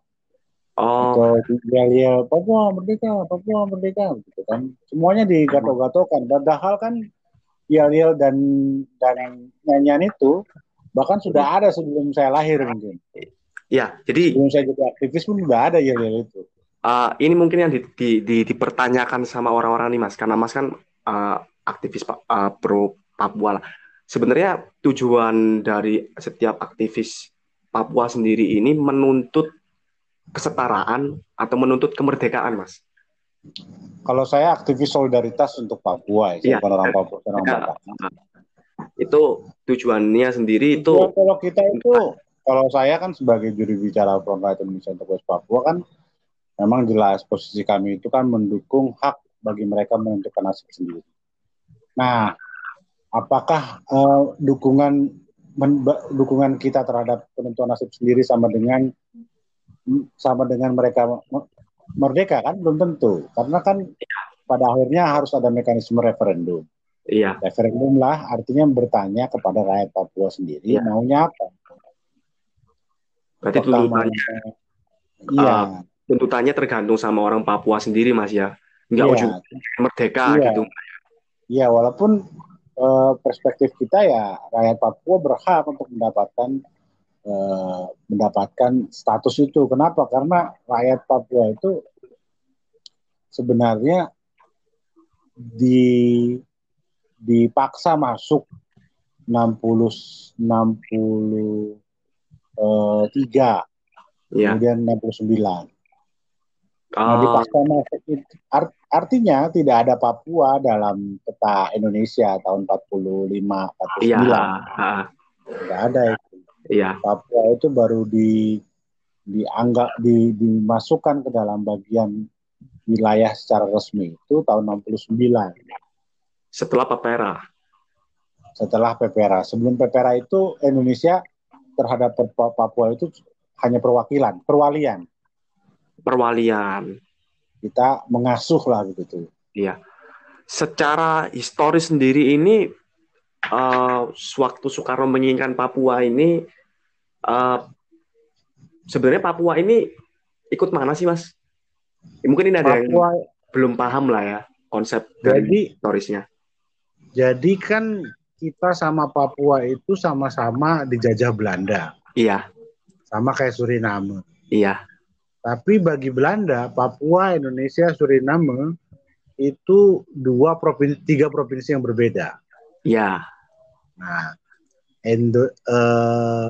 Oh, Atau yel-yel Papua merdeka, Papua merdeka, gitu kan. Semuanya digatok-gatokkan. Padahal kan yel-yel dan dan nyanyian itu bahkan sudah ada sebelum saya lahir mungkin. ya. Jadi Sebelum saya jadi aktivis pun sudah ada yel-yel itu. uh, ini mungkin yang di, di- di- dipertanyakan sama orang-orang nih Mas, karena Mas kan uh, aktivis uh, pro Papua lah. Sebenarnya tujuan dari setiap aktivis Papua sendiri ini menuntut kesetaraan atau menuntut kemerdekaan, Mas. Kalau saya aktivis solidaritas untuk Papua, ya, saya bukan orang Papua, saya orang. Batak. Itu tujuannya sendiri itu Ya, kalau kita itu, kalau saya kan sebagai juri bicara Front Rakyat Indonesia untuk West Papua kan, memang jelas posisi kami itu kan mendukung hak bagi mereka menentukan nasib sendiri. Nah, apakah eh, dukungan men- dukungan kita terhadap penentuan nasib sendiri sama dengan sama dengan mereka me- merdeka kan belum tentu karena kan pada akhirnya harus ada mekanisme referendum iya, referendum lah artinya bertanya kepada rakyat Papua sendiri Iya. maunya apa berarti tuntutannya iya tuntutannya tergantung sama orang Papua sendiri, Mas ya. Enggak Iya. ujung merdeka Iya. gitu. iya walaupun eh, perspektif kita ya rakyat Papua berhak untuk mendapatkan eh, mendapatkan status itu. Kenapa? Karena rakyat Papua itu sebenarnya di dipaksa masuk 60 63 Iya. kemudian 69 Nah, Oh, dipaksa masuk itu art- artinya tidak ada Papua dalam peta Indonesia tahun 45 iya, 49 ah, tidak ada itu iya, Papua itu baru di dianggap di, dimasukkan ke dalam bagian wilayah secara resmi itu tahun 69 setelah Papera. setelah PPRA sebelum PPRA itu Indonesia terhadap Papua itu hanya perwakilan perwalian Perwalian. kita mengasuh lah gitu Iya. Secara historis sendiri ini eh, sewaktu Soekarno menginginkan Papua ini eh, sebenarnya Papua ini ikut mana sih, Mas? Mungkin ini ada yang Papua belum paham lah ya konsep dari historisnya. Jadi kan kita sama Papua itu sama-sama dijajah Belanda, Iya, sama kayak Suriname. iya, Tapi bagi Belanda, Papua, Indonesia, Suriname itu dua provinsi, tiga provinsi yang berbeda. iya, Nah, Indo- eh,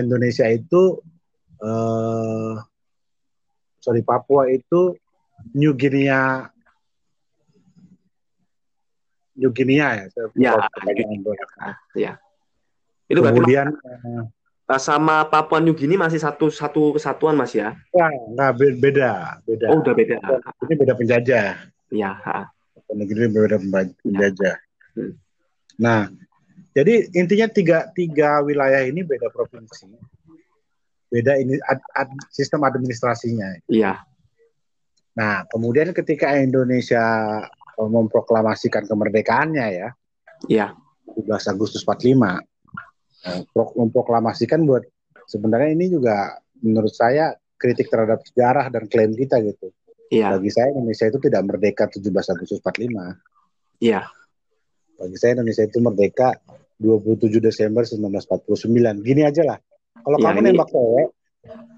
Indonesia itu, eh, sorry Papua itu New Guinea, New Guinea ya. saya Ya, doang. iya. Itu Kemudian eh, sama Papua New Guinea masih satu satu kesatuan, Mas ya? Enggak be- beda, beda. Oh, udah beda. Ini beda penjajah. Iya, ah, Negeri beda pemba- penjajah. Hmm. Nah, jadi intinya tiga tiga wilayah ini beda provinsi, beda ini ad- ad- sistem administrasinya. iya, Nah, kemudian ketika Indonesia memproklamasikan kemerdekaannya ya, iya, 17 Agustus 45, eh, pro- memproklamasikan buat sebenarnya ini juga menurut saya kritik terhadap sejarah dan klaim kita gitu. iya, Bagi saya Indonesia itu tidak merdeka 17 Agustus 45. iya, Bagi saya Indonesia itu merdeka 27 Desember 1949. Gini aja lah. Kalau Ya, kamu ini- nembak cewek,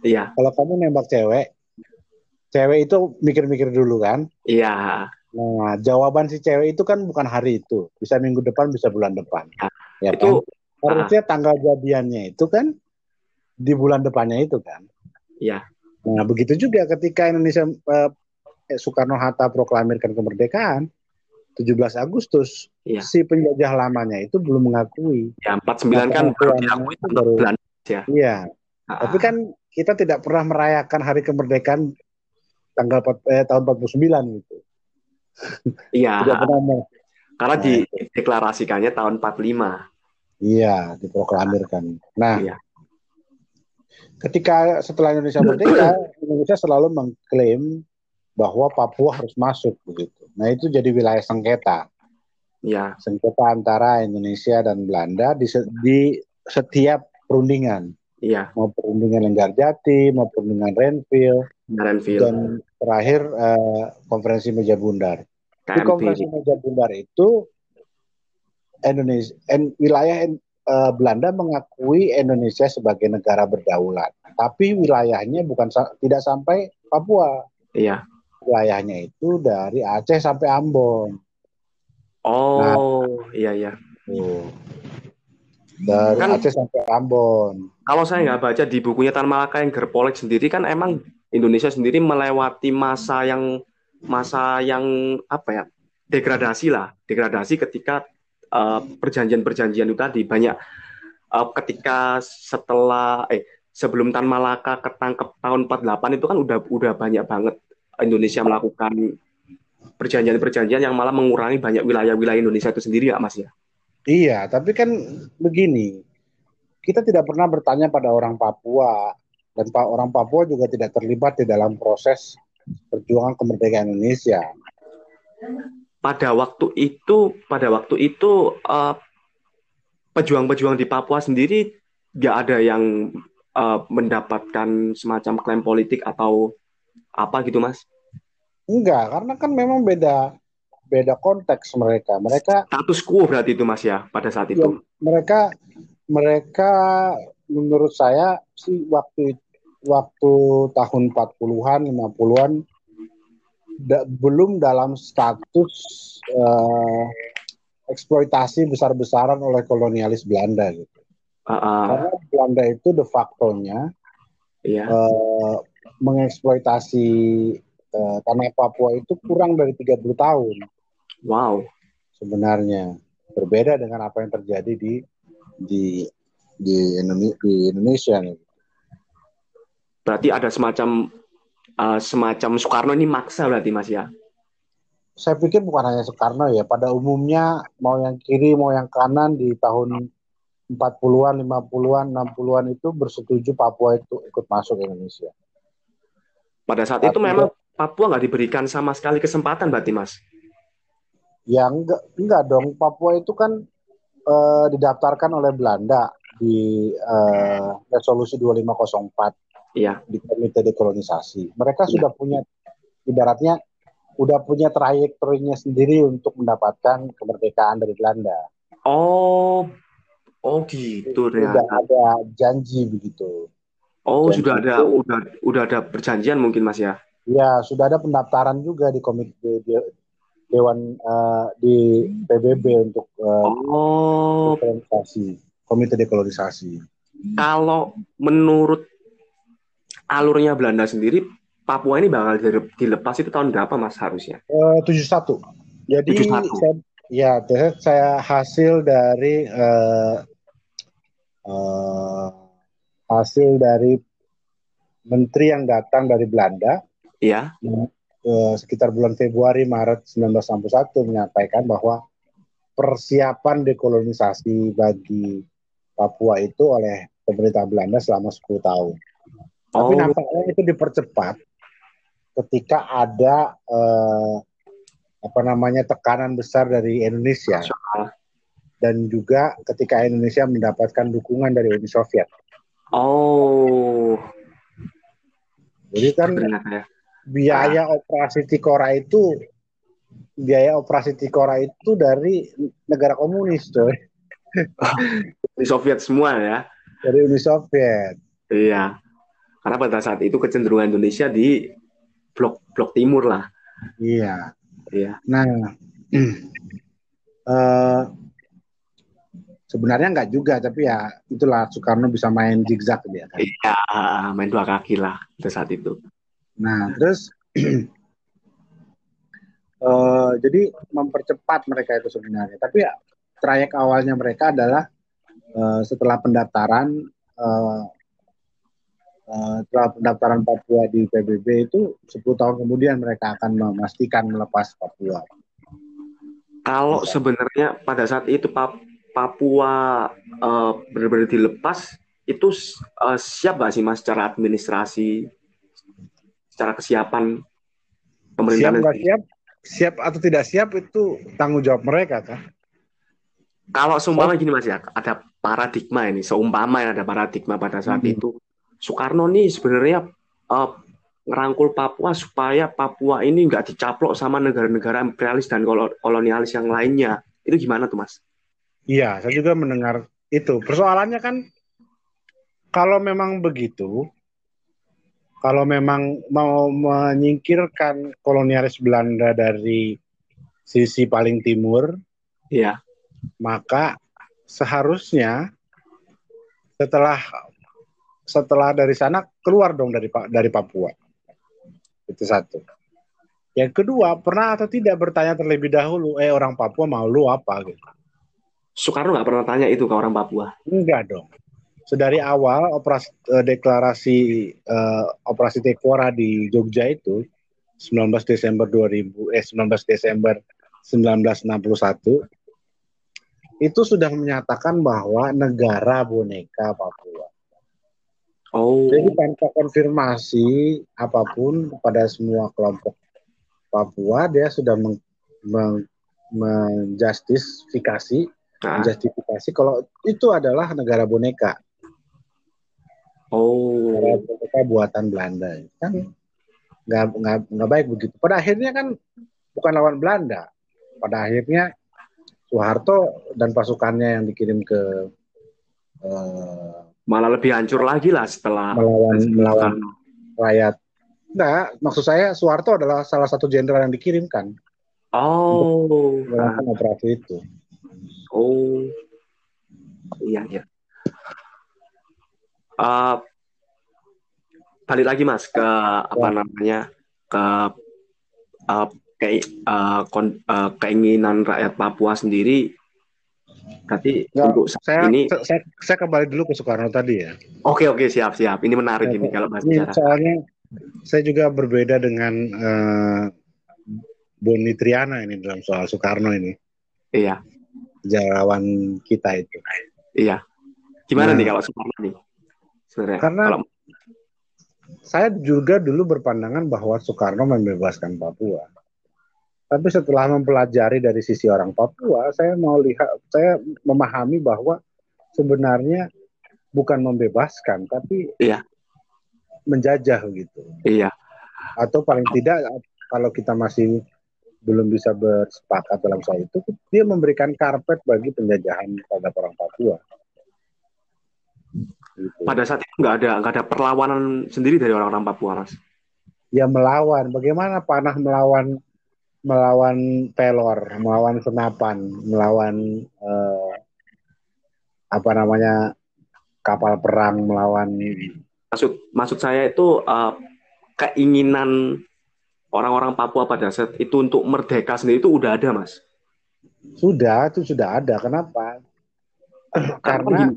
iya, kalau kamu nembak cewek, cewek itu mikir-mikir dulu kan. iya, Nah, jawaban si cewek itu kan bukan hari itu, bisa minggu depan, bisa bulan depan. Ya itu kan? Harusnya tanggal jadiannya itu kan di bulan depannya itu kan. Iya. Nah, begitu juga ketika Indonesia eh, Soekarno Hatta proklamirkan kemerdekaan 17 Agustus, Iya. si penjajah lamanya itu belum mengakui. ya 49 kan baru diakui itu baru- Belanda ya. Iya, Ah, tapi kan kita tidak pernah merayakan hari kemerdekaan tanggal empat- eh, tahun 49 gitu. iya, Tidak pernah karena Nah, dideklarasikannya tahun 45. Iya, diproklamirkan. Nah, Iya. ketika setelah Indonesia merdeka, Indonesia selalu mengklaim bahwa Papua harus masuk begitu. Nah itu jadi wilayah sengketa. Ya. Sengketa antara Indonesia dan Belanda di, di setiap perundingan. Iya. Mau perundingan Lenggarjati, mau perundingan Renville, Renville. dan terakhir uh, konferensi meja bundar. Di konferensi meja bundar itu Indonesia, en, wilayah uh, Belanda mengakui Indonesia sebagai negara berdaulat, tapi wilayahnya bukan tidak sampai Papua. Iya. Wilayahnya itu dari Aceh sampai Ambon. Oh, nah, iya iya. Tuh. Dari kan, Aceh sampai Ambon. Kalau saya nggak baca di bukunya Tan Malaka yang Gerpolek sendiri kan emang Indonesia sendiri melewati masa yang masa yang apa ya degradasi lah degradasi ketika uh, perjanjian-perjanjian itu tadi banyak uh, ketika setelah eh sebelum Tan Malaka ketangkep tahun 48 itu kan udah udah banyak banget Indonesia melakukan perjanjian-perjanjian yang malah mengurangi banyak wilayah-wilayah Indonesia itu sendiri ya Mas ya. Iya, tapi kan begini, kita tidak pernah bertanya pada orang Papua dan orang Papua juga tidak terlibat di dalam proses perjuangan kemerdekaan Indonesia. Pada waktu itu, pada waktu itu uh, pejuang-pejuang di Papua sendiri nggak ada yang uh, mendapatkan semacam klaim politik atau apa gitu, Mas? Enggak, karena kan memang beda beda konteks mereka. Mereka status quo berarti itu Mas ya pada saat itu. Ya, mereka mereka menurut saya sih waktu waktu tahun 40-an, 50-an da, belum dalam status uh, eksploitasi besar-besaran oleh kolonialis Belanda gitu. Uh -uh. Karena Belanda itu de facto-nya yeah. Iya. uh, mengeksploitasi uh, tanah Papua itu kurang dari 30 tahun. Wow. Sebenarnya berbeda dengan apa yang terjadi di di di, Indonesia nih. Berarti ada semacam uh, semacam Soekarno ini maksa berarti Mas ya? Saya pikir bukan hanya Soekarno ya, pada umumnya mau yang kiri mau yang kanan di tahun 40-an, 50-an, 60-an itu bersetuju Papua itu ikut masuk Indonesia. Pada saat Tapi, itu memang Papua nggak diberikan sama sekali kesempatan berarti Mas? Ya enggak, enggak dong. Papua itu kan uh, didaftarkan oleh Belanda di uh, resolusi 2504 iya. di Komite Dekolonisasi. Mereka iya. sudah punya ibaratnya udah punya trayektorinya sendiri untuk mendapatkan kemerdekaan dari Belanda. Oh, oh gitu ya. Sudah ada janji begitu. Oh, janji sudah ada itu, udah udah ada perjanjian mungkin Mas ya? Ya, sudah ada pendaftaran juga di komite dewan uh, di PBB untuk uh, oh. dekolonisasi, komite dekolonisasi. Kalau menurut alurnya Belanda sendiri, Papua ini bakal dilepas itu tahun berapa mas harusnya? Uh, 71. Jadi 71. Saya, ya, saya hasil dari uh, uh, hasil dari menteri yang datang dari Belanda. Iya eh, sekitar bulan Februari Maret 1961 menyampaikan bahwa persiapan dekolonisasi bagi Papua itu oleh pemerintah Belanda selama 10 tahun. Oh. Tapi nampaknya itu dipercepat ketika ada eh, apa namanya tekanan besar dari Indonesia dan juga ketika Indonesia mendapatkan dukungan dari Uni Soviet. Oh. Jadi kan ya biaya nah. operasi Tikora itu biaya operasi Tikora itu dari negara komunis coy. Uni Soviet semua ya. Dari Uni Soviet. Iya. Karena pada saat itu kecenderungan Indonesia di blok blok timur lah. Iya. Iya. Nah, uh, sebenarnya nggak juga, tapi ya itulah Soekarno bisa main zigzag dia. Kan? Iya, main dua kaki lah pada saat itu. Nah, terus uh, jadi mempercepat mereka itu sebenarnya. Tapi ya trayek awalnya mereka adalah uh, setelah pendaftaran uh, uh, setelah pendaftaran Papua di PBB itu 10 tahun kemudian mereka akan memastikan melepas Papua. Kalau sebenarnya pada saat itu Papua uh, benar-benar dilepas itu uh, siap nggak sih mas secara administrasi, secara kesiapan pemerintahan? Siap nggak siap, siap atau tidak siap itu tanggung jawab mereka kan? Kalau seumpama gini mas ya, ada paradigma ini, seumpama yang ada paradigma pada saat hmm. itu, Soekarno nih sebenarnya uh, ngerangkul Papua supaya Papua ini nggak dicaplok sama negara-negara imperialis dan kolonialis yang lainnya. Itu gimana tuh mas? Iya, saya juga mendengar itu. Persoalannya kan kalau memang begitu, kalau memang mau menyingkirkan kolonialis Belanda dari sisi paling timur, ya, maka seharusnya setelah setelah dari sana keluar dong dari dari Papua. Itu satu. Yang kedua, pernah atau tidak bertanya terlebih dahulu, eh orang Papua mau lu apa gitu. Soekarno nggak pernah tanya itu ke orang Papua. Enggak dong. Sedari awal operasi uh, deklarasi uh, operasi Tekora di Jogja itu 19 Desember 2000 eh 19 Desember 1961 itu sudah menyatakan bahwa negara boneka Papua. Oh. Jadi tanpa konfirmasi apa pun kepada semua kelompok Papua, dia sudah meng, meng, menjustifikasi, nah. menjustifikasi kalau itu adalah negara boneka. Oh. Negara boneka buatan Belanda. Kan nggak nggak nggak baik begitu. Pada akhirnya kan bukan lawan Belanda. Pada akhirnya Soeharto dan pasukannya yang dikirim ke uh, malah lebih hancur lagi lah setelah melawan melawan rakyat. Enggak, maksud saya Soeharto adalah salah satu jenderal yang dikirimkan. Oh, melakukan nah. operasi itu. Oh, iya iya. Uh, balik lagi mas ke apa namanya ke uh, kayak uh, kon, uh, keinginan rakyat Papua sendiri Tapi ya, untuk saat saya, ini saya, saya kembali dulu ke Soekarno tadi ya. Oke oke siap siap. Ini menarik ya, ini kalau bahas ini Soalnya saya juga berbeda dengan uh, Boni Triana ini dalam soal Soekarno ini. Iya. Sejarawan kita itu. Iya. Gimana nah, nih kalau Soekarno nih? Sebenarnya. Karena kalau... saya juga dulu berpandangan bahwa Soekarno membebaskan Papua. Tapi setelah mempelajari dari sisi orang Papua, saya mau lihat, saya memahami bahwa sebenarnya bukan membebaskan, tapi iya. menjajah gitu. Iya. Atau paling tidak kalau kita masih belum bisa bersepakat dalam soal itu, dia memberikan karpet bagi penjajahan terhadap orang Papua. Gitu. Pada saat itu nggak ada nggak ada perlawanan sendiri dari orang-orang Papua, mas? Ya melawan. Bagaimana panah melawan melawan pelor, melawan senapan, melawan uh, apa namanya kapal perang, melawan. Maksud maksud saya itu uh, keinginan orang-orang Papua pada saat itu untuk merdeka sendiri itu udah ada, mas. Sudah, itu sudah ada. Kenapa? Karena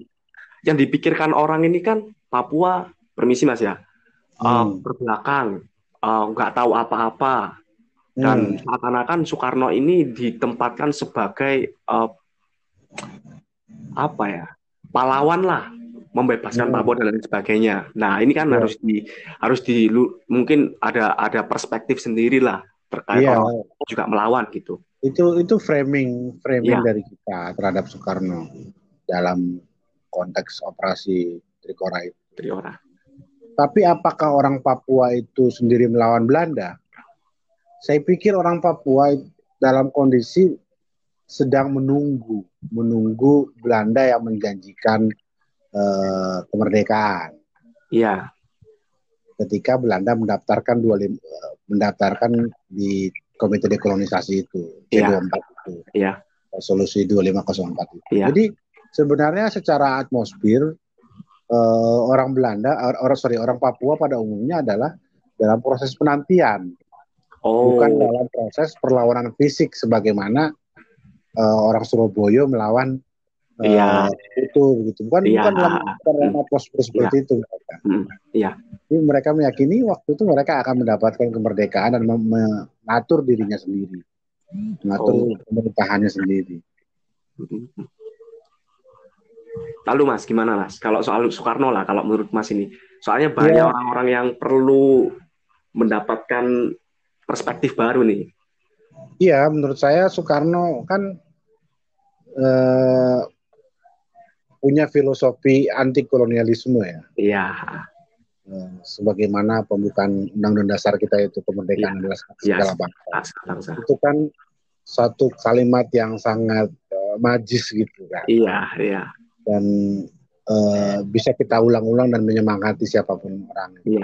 yang dipikirkan orang ini kan Papua, permisi mas ya, hmm. uh, berbelakang, nggak uh, tahu apa-apa, dan hmm. seakan-akan Soekarno ini ditempatkan sebagai uh, apa ya pahlawan lah membebaskan hmm. Papua dan lain sebagainya. Nah ini kan yeah. harus di harus di mungkin ada ada perspektif sendiri lah terkait yeah. orang juga melawan gitu. Itu itu framing framing yeah. dari kita terhadap Soekarno dalam konteks operasi Trikora itu. Trikora. Tapi apakah orang Papua itu sendiri melawan Belanda? Saya pikir orang Papua dalam kondisi sedang menunggu, menunggu Belanda yang menjanjikan uh, kemerdekaan. Iya. Ketika Belanda mendaftarkan dua mendaftarkan di Komite Dekolonisasi itu, Iya. C24 itu. Iya. Resolusi 2504 itu. Iya. Jadi sebenarnya secara atmosfer uh, orang Belanda, orang sorry orang Papua pada umumnya adalah dalam proses penantian oh. bukan dalam proses perlawanan fisik sebagaimana uh, orang Surabaya melawan uh, iya. itu begitu bukan iya. bukan dalam dalam atmosfer seperti iya. itu mereka. Hmm. Iya. Jadi mereka meyakini waktu itu mereka akan mendapatkan kemerdekaan dan mengatur dirinya sendiri, mengatur oh. pemerintahannya sendiri. Lalu Mas, gimana Mas? Kalau soal Soekarno lah, kalau menurut Mas ini, soalnya banyak Ya. orang-orang yang perlu mendapatkan perspektif baru nih. Iya, menurut saya Soekarno kan eh, punya filosofi anti kolonialisme ya. Iya, Eh, sebagaimana pembukaan Undang-Undang Dasar kita itu kemerdekaan adalah Iya. segala bangsa. bangsa, bangsa. Itu kan satu kalimat yang sangat eh, majis gitu kan. Iya, iya, Dan eh, bisa kita ulang-ulang dan menyemangati siapa pun orang. Iya.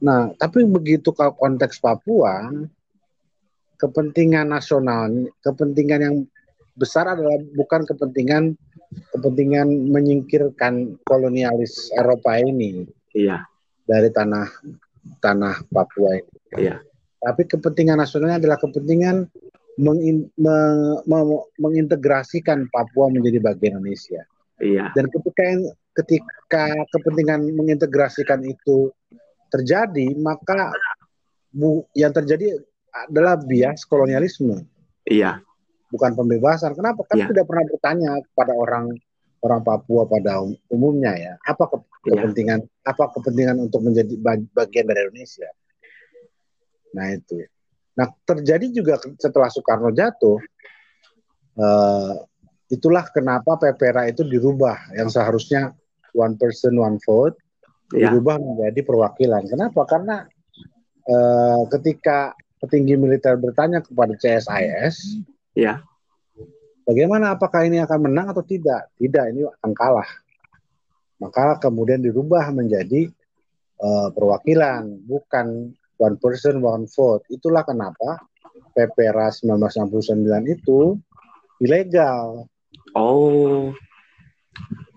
Nah, tapi begitu kalau konteks Papua, kepentingan nasional, kepentingan yang besar adalah bukan kepentingan kepentingan menyingkirkan kolonialis Eropa ini. Iya, dari tanah tanah Papua ini. iya, Tapi kepentingan nasionalnya adalah kepentingan mengin- me- me- mengintegrasikan Papua menjadi bagian Indonesia. iya, Dan ketika ketika kepentingan mengintegrasikan itu terjadi, maka bu, yang terjadi adalah bias kolonialisme, iya, bukan pembebasan. Kenapa? Kan Iya. tidak pernah bertanya kepada orang orang Papua pada um- umumnya ya, apa ke- Iya. kepentingan apa kepentingan untuk menjadi bag- bagian dari Indonesia. Nah itu. Nah terjadi juga setelah Soekarno jatuh, eh, itulah kenapa PPRA itu dirubah yang seharusnya one person one vote iya, dirubah menjadi perwakilan. Kenapa? Karena eh, ketika petinggi militer bertanya kepada CSIS, iya, bagaimana apakah ini akan menang atau tidak? Tidak, ini akan kalah. Maka kemudian dirubah menjadi eh, perwakilan, bukan one person one vote. Itulah kenapa PPRA 1969 itu ilegal. Oh,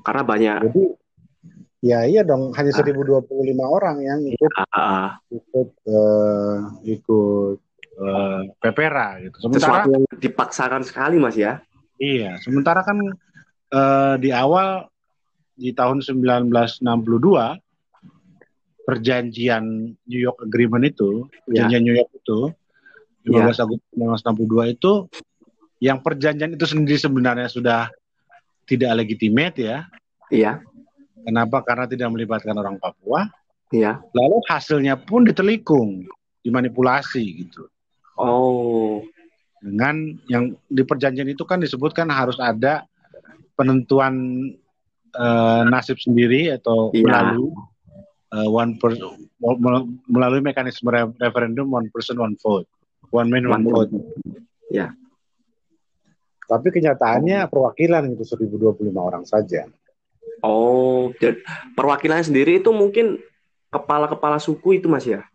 karena banyak. Jadi ya iya dong hanya Ah. 1025 orang yang ikut ah, ikut eh, ikut eh, PPRA gitu. Sementara sesuatu yang dipaksakan sekali, Mas ya. iya, sementara kan eh, di awal di tahun 1962 perjanjian New York Agreement itu, Ya. perjanjian New York itu Ya. 15 Agustus 1962 itu yang perjanjian itu sendiri sebenarnya sudah tidak legitimate ya. Iya, Kenapa? Karena tidak melibatkan orang Papua. iya. Lalu hasilnya pun ditelikung, dimanipulasi gitu. Oh, Dengan yang di perjanjian itu kan disebutkan harus ada penentuan eh, nasib sendiri atau Iya. melalui eh, one per, mel- melalui mekanisme re- referendum one person one vote, one man one, One vote. Ya. Tapi kenyataannya perwakilan itu 1025 orang saja. oh, dan perwakilannya sendiri itu mungkin kepala-kepala suku itu, Mas ya.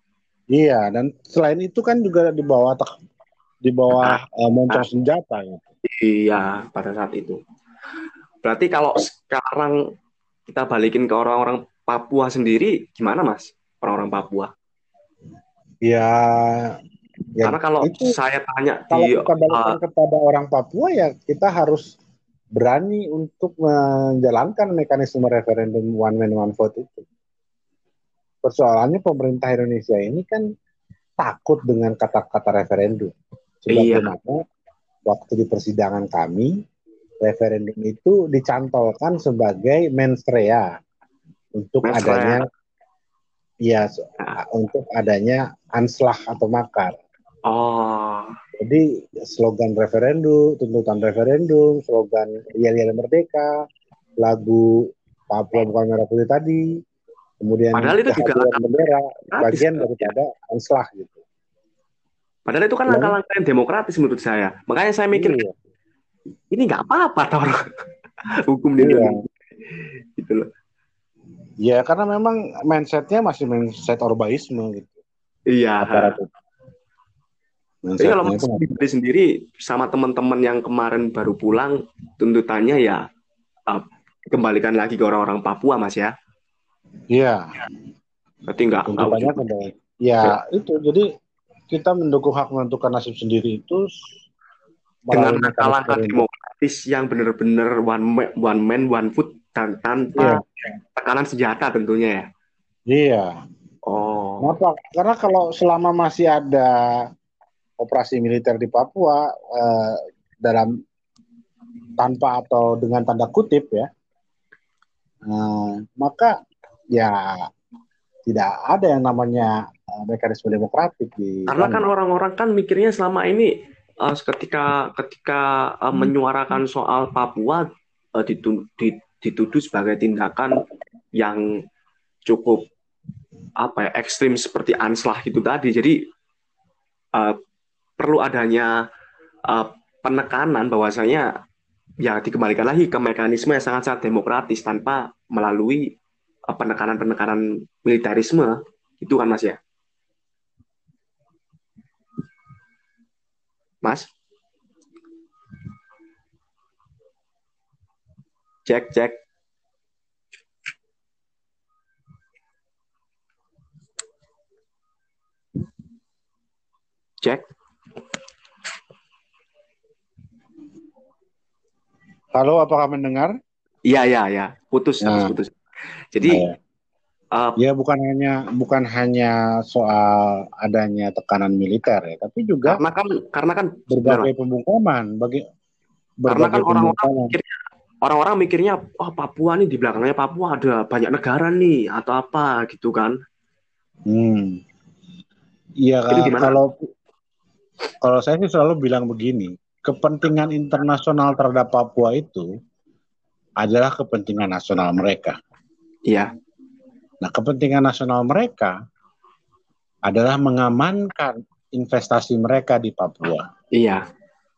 Iya, dan selain itu kan juga di bawah di bawah eh, moncong senjata gitu. Iya, pada saat itu. Berarti kalau sekarang kita balikin ke orang-orang Papua sendiri, gimana Mas? Orang-orang Papua. Ya, ya Karena kalau itu saya tanya kalau di kita balikan kepada orang Papua ya kita harus berani untuk menjalankan mekanisme referendum one man one vote itu. Persoalannya pemerintah Indonesia ini kan takut dengan kata-kata referendum. Iya. Sebagaimana waktu di persidangan kami referendum itu dicantolkan sebagai mens rea untuk Mens rea. adanya ya Nah. untuk adanya anslah atau makar. oh, Jadi slogan referendum, tuntutan referendum, slogan yel-yel merdeka, lagu Papua bukan merah putih tadi, kemudian Padahal itu juga bendera bagian kan? daripada anslah gitu. padahal itu kan Iya. langkah-langkah yang demokratis menurut saya. Makanya saya mikir Iya. ini nggak apa-apa tau hukum di Iya. Indonesia. Gitu loh. Ya karena memang mindsetnya masih mindset orbaisme gitu. Iya. Jadi kalau Mas pribadi sendiri sama teman-teman yang kemarin baru pulang, tuntutannya ya uh, kembalikan lagi ke orang-orang Papua, Mas ya. Iya, Berarti nggak nggak tuntutannya ujung- kembali. Ya itu jadi kita mendukung hak menentukan nasib sendiri itu dengan mekanisme demokratis yang benar-benar one man, one man one food dan tanpa tekanan senjata tentunya ya. Iya. Oh, Kenapa? Karena kalau selama masih ada operasi militer di Papua eh, dalam tanpa atau dengan tanda kutip ya, Nah, maka ya tidak ada yang namanya uh, mekanisme demokratik di karena kan orang-orang kan mikirnya selama ini uh, ketika ketika uh, menyuarakan soal Papua uh, dituduh, dituduh sebagai tindakan yang cukup apa ya ekstrim seperti anslah itu tadi. Jadi uh, perlu adanya uh, penekanan bahwasanya ya dikembalikan lagi ke mekanisme yang sangat-sangat demokratis tanpa melalui penekanan-penekanan militerisme itu kan mas ya mas cek cek cek Halo, apakah mendengar? Iya, iya, iya. Putus, nah. putus. Jadi nah, uh, ya bukan hanya bukan hanya soal adanya tekanan militer ya, tapi juga karena kan karena kan berbagai pembungkaman, bagi karena kan orang-orang mikirnya orang-orang mikirnya oh Papua nih di belakangnya Papua ada banyak negara nih atau apa gitu kan. Hmm. Iya kalau kalau saya sih selalu bilang begini, kepentingan internasional terhadap Papua itu adalah kepentingan nasional mereka. Iya. Nah, kepentingan nasional mereka adalah mengamankan investasi mereka di Papua. Iya.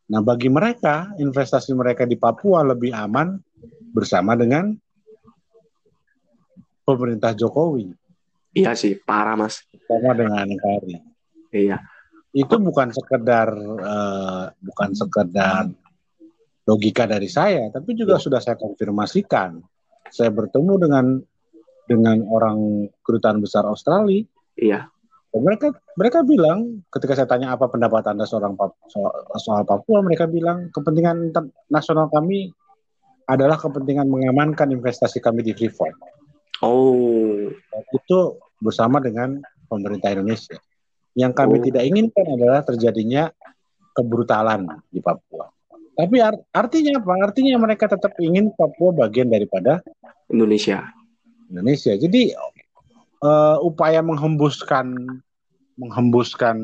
Nah, bagi mereka, investasi mereka di Papua lebih aman bersama dengan pemerintah Jokowi. Iya sih, parah mas. Sama dengan Kari. Iya itu bukan sekedar uh, bukan sekedar logika dari saya, tapi juga sudah saya konfirmasikan. Saya bertemu dengan dengan orang kedutaan besar Australia. Iya. mereka mereka bilang ketika saya tanya apa pendapat anda seorang soal, soal Papua, mereka bilang kepentingan nasional kami adalah kepentingan mengamankan investasi kami di Freeport. Oh, itu bersama dengan pemerintah Indonesia. Yang kami oh. tidak inginkan adalah terjadinya kebrutalan di Papua. Tapi art artinya apa? Artinya mereka tetap ingin Papua bagian daripada Indonesia. Indonesia. Jadi uh, upaya menghembuskan menghembuskan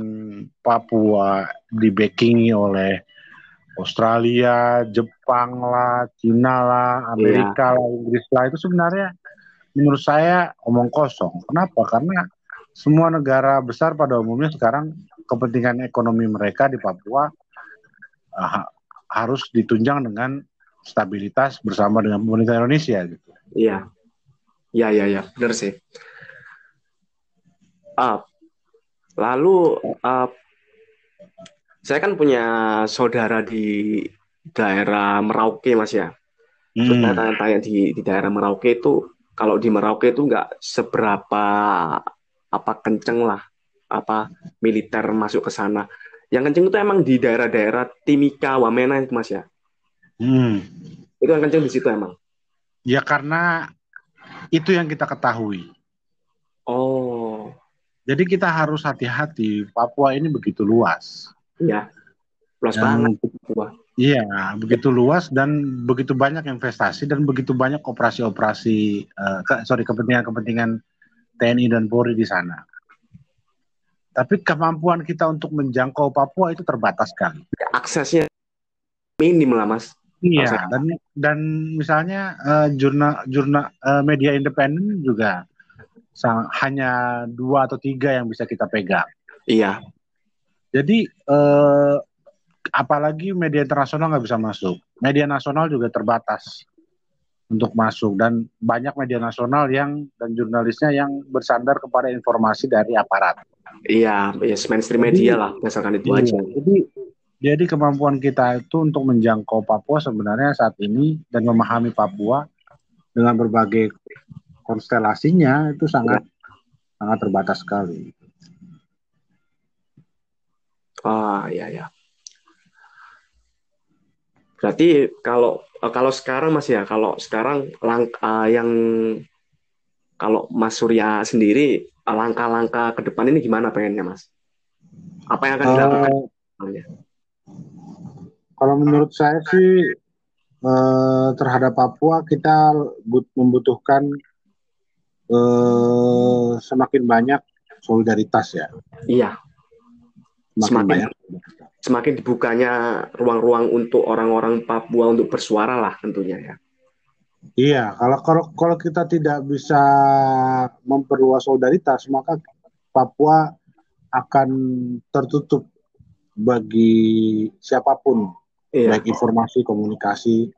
Papua dibackingi oleh Australia, Jepang lah, Cina lah, Amerika yeah. lah, Inggris lah itu sebenarnya menurut saya omong kosong. Kenapa? Karena semua negara besar pada umumnya sekarang kepentingan ekonomi mereka di Papua uh, harus ditunjang dengan stabilitas bersama dengan pemerintah Indonesia gitu. Iya. Iya, iya, iya, benar sih. Uh, lalu uh, saya kan punya saudara di daerah Merauke, Mas ya. Hmm. Saya tanya-tanya di, di daerah Merauke itu, kalau di Merauke itu nggak seberapa apa kenceng lah apa militer masuk ke sana. Yang kenceng itu emang di daerah-daerah Timika, Wamena itu mas ya. Hmm. Itu yang kenceng di situ emang. Ya karena itu yang kita ketahui. Oh. Jadi kita harus hati-hati. Papua ini begitu luas. Iya. Luas banget. Iya, begitu luas dan begitu banyak investasi dan begitu banyak operasi-operasi, uh, ke, sorry kepentingan-kepentingan TNI dan Polri di sana. Tapi kemampuan kita untuk menjangkau Papua itu terbatas sekali. Aksesnya minim lah, Mas. Iya, dan dan misalnya uh, jurnal jurnal uh, media independen juga sang, hanya dua atau tiga yang bisa kita pegang. Iya. Jadi uh, apalagi media internasional nggak bisa masuk. Media nasional juga terbatas untuk masuk dan banyak media nasional yang dan jurnalisnya yang bersandar kepada informasi dari aparat. Iya, yes, mainstream media lah, misalkan itu iya, aja. Jadi jadi kemampuan kita itu untuk menjangkau Papua sebenarnya saat ini dan memahami Papua dengan berbagai konstelasinya itu sangat ya. sangat terbatas sekali. Ah, iya ya. Berarti kalau kalau sekarang Mas ya, kalau sekarang langkah uh, yang kalau Mas Surya sendiri uh, langkah-langkah ke depan ini gimana pengennya Mas? Apa yang akan dilakukan? Uh, kalau menurut saya sih eh, terhadap Papua kita membutuhkan eh, semakin banyak solidaritas ya. Iya. Semakin, semakin banyak. Semakin dibukanya ruang-ruang untuk orang-orang Papua untuk bersuara lah tentunya ya. Iya, kalau kalau kalau kita tidak bisa memperluas solidaritas, maka Papua akan tertutup bagi siapa pun, iya. baik informasi, komunikasi,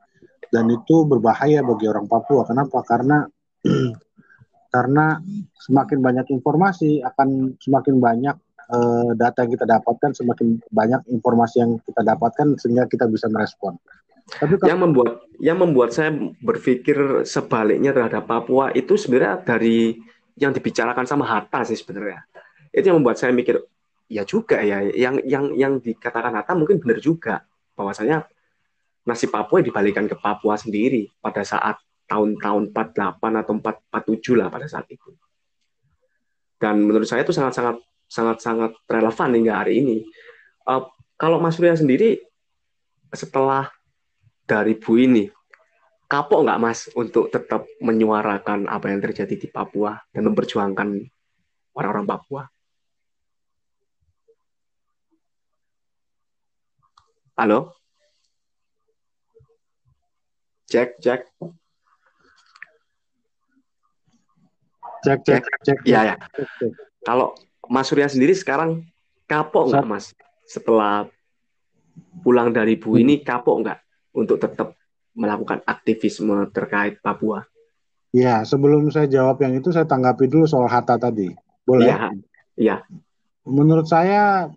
dan itu berbahaya bagi orang Papua. Kenapa? Karena karena semakin banyak informasi akan semakin banyak uh, data yang kita dapatkan, semakin banyak informasi yang kita dapatkan sehingga kita bisa merespon. Tapi kalau... yang membuat yang membuat saya berpikir sebaliknya terhadap Papua itu sebenarnya dari yang dibicarakan sama Hatta sih sebenarnya. Itu yang membuat saya mikir ya juga ya yang yang yang dikatakan Hatta mungkin benar juga bahwasanya nasib Papua dibalikan ke Papua sendiri pada saat tahun-tahun 48 atau 447 lah pada saat itu. Dan menurut saya itu sangat-sangat sangat-sangat relevan hingga hari ini. Uh, kalau Mas Surya sendiri setelah dari Bu ini, kapok nggak Mas untuk tetap menyuarakan apa yang terjadi di Papua dan memperjuangkan orang-orang Papua? Halo? Cek, cek. Cek, cek, cek. Iya, ya. Kalau Mas Surya sendiri sekarang kapok nggak Mas? Setelah pulang dari Bu ini kapok nggak untuk tetap melakukan aktivisme terkait Papua? Ya, sebelum saya jawab yang itu, saya tanggapi dulu soal Hatta tadi. Boleh? Iya. Ya. Menurut saya,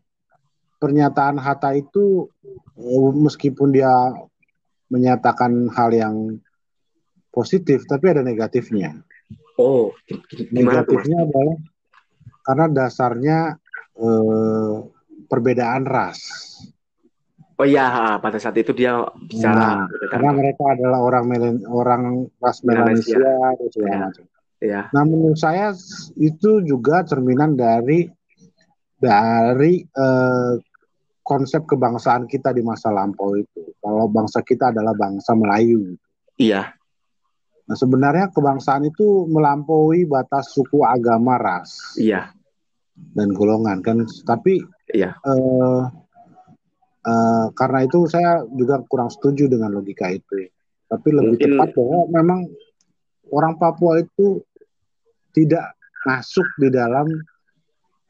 pernyataan Hatta itu, eh, meskipun dia menyatakan hal yang positif, tapi ada negatifnya. Oh, negatifnya adalah karena dasarnya eh, perbedaan ras. Oh iya, pada saat itu dia bicara. Nah, karena mereka adalah orang Melen, orang ras Melanesia, gitu ya. ya. Nah, menurut saya itu juga cerminan dari dari eh, konsep kebangsaan kita di masa lampau itu. Kalau bangsa kita adalah bangsa Melayu. Iya. Nah, sebenarnya kebangsaan itu melampaui batas suku, agama, ras. Iya. Dan golongan kan. Tapi iya. Eh, Uh, karena itu saya juga kurang setuju dengan logika itu. Tapi lebih Mungkin... tepat bahwa memang orang Papua itu tidak masuk di dalam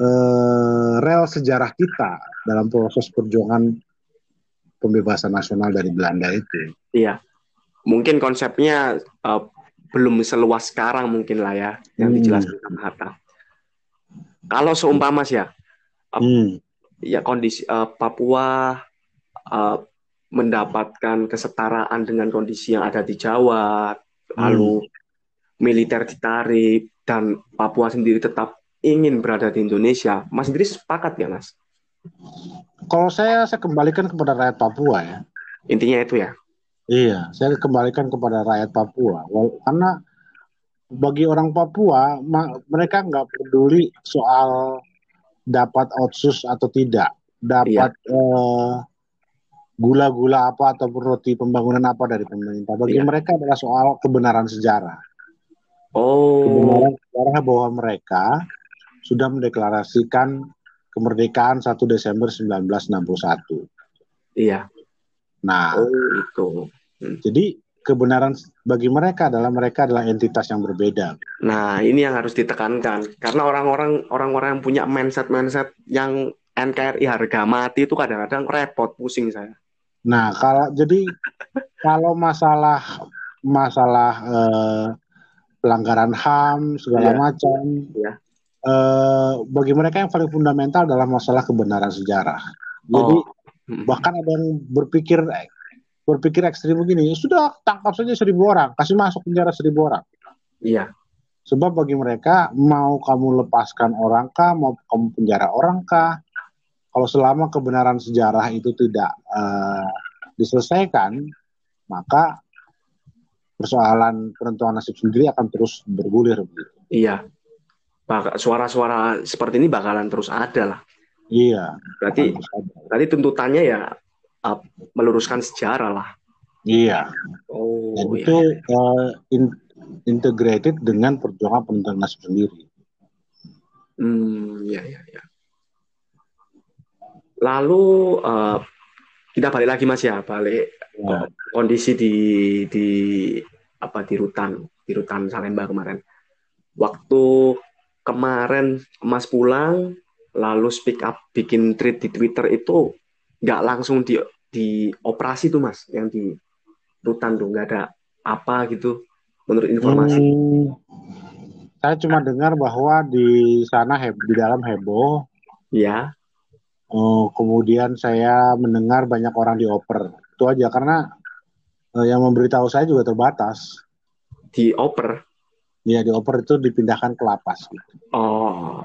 uh, rel sejarah kita dalam proses perjuangan pembebasan nasional dari Belanda itu. Iya, mungkin konsepnya uh, belum seluas sekarang mungkin lah ya yang hmm. dijelaskan sama Hatta. Kalau seumpama sih ya, uh, hmm ya kondisi uh, Papua uh, mendapatkan kesetaraan dengan kondisi yang ada di Jawa, hmm. lalu militer ditarik dan Papua sendiri tetap ingin berada di Indonesia, Mas sendiri sepakat ya, Mas? Kalau saya saya kembalikan kepada rakyat Papua ya. Intinya itu ya. Iya, saya kembalikan kepada rakyat Papua. Karena bagi orang Papua, mereka nggak peduli soal dapat otsus atau tidak, dapat iya. uh, gula-gula apa atau roti pembangunan apa dari pemerintah. Bagi iya. mereka adalah soal kebenaran sejarah. Oh. Kebenaran sejarah bahwa mereka sudah mendeklarasikan kemerdekaan 1 Desember 1961. Iya. Nah, oh, itu. Hmm. Jadi kebenaran bagi mereka adalah mereka adalah entitas yang berbeda. Nah, ini yang harus ditekankan karena orang-orang orang-orang yang punya mindset-mindset yang NKRI harga mati itu kadang-kadang repot, pusing saya. Nah, kalau jadi kalau masalah masalah eh, pelanggaran HAM segala yeah. macam, yeah. Eh, bagi mereka yang paling fundamental adalah masalah kebenaran sejarah. Jadi oh. bahkan ada yang berpikir berpikir ekstrim begini, ya sudah tangkap saja seribu orang, kasih masuk penjara seribu orang. Iya. Sebab bagi mereka mau kamu lepaskan orang kah, mau kamu penjara orang kah, kalau selama kebenaran sejarah itu tidak uh, diselesaikan, maka persoalan penentuan nasib sendiri akan terus bergulir. Iya. Suara-suara seperti ini bakalan terus ada lah. Iya. Berarti, berarti tuntutannya ya uh, meluruskan sejarah lah. Iya. Oh, Dan iya. itu uh, in- integrated dengan perjuangan penuntut nasib sendiri. Hmm, ya, ya, ya. Lalu eh, kita balik lagi Mas ya, balik Ya. kondisi di di apa di rutan di rutan Salemba kemarin. Waktu kemarin Mas pulang, lalu speak up bikin tweet di Twitter itu nggak langsung di di operasi tuh Mas, yang di rutan tuh nggak ada apa gitu menurut informasi. Hmm, saya cuma dengar bahwa di sana heb- di dalam heboh. Ya, Oh, kemudian saya mendengar banyak orang dioper. Itu aja karena eh, yang memberitahu saya juga terbatas. dioper. Ya dioper itu dipindahkan ke lapas. gitu. Oh,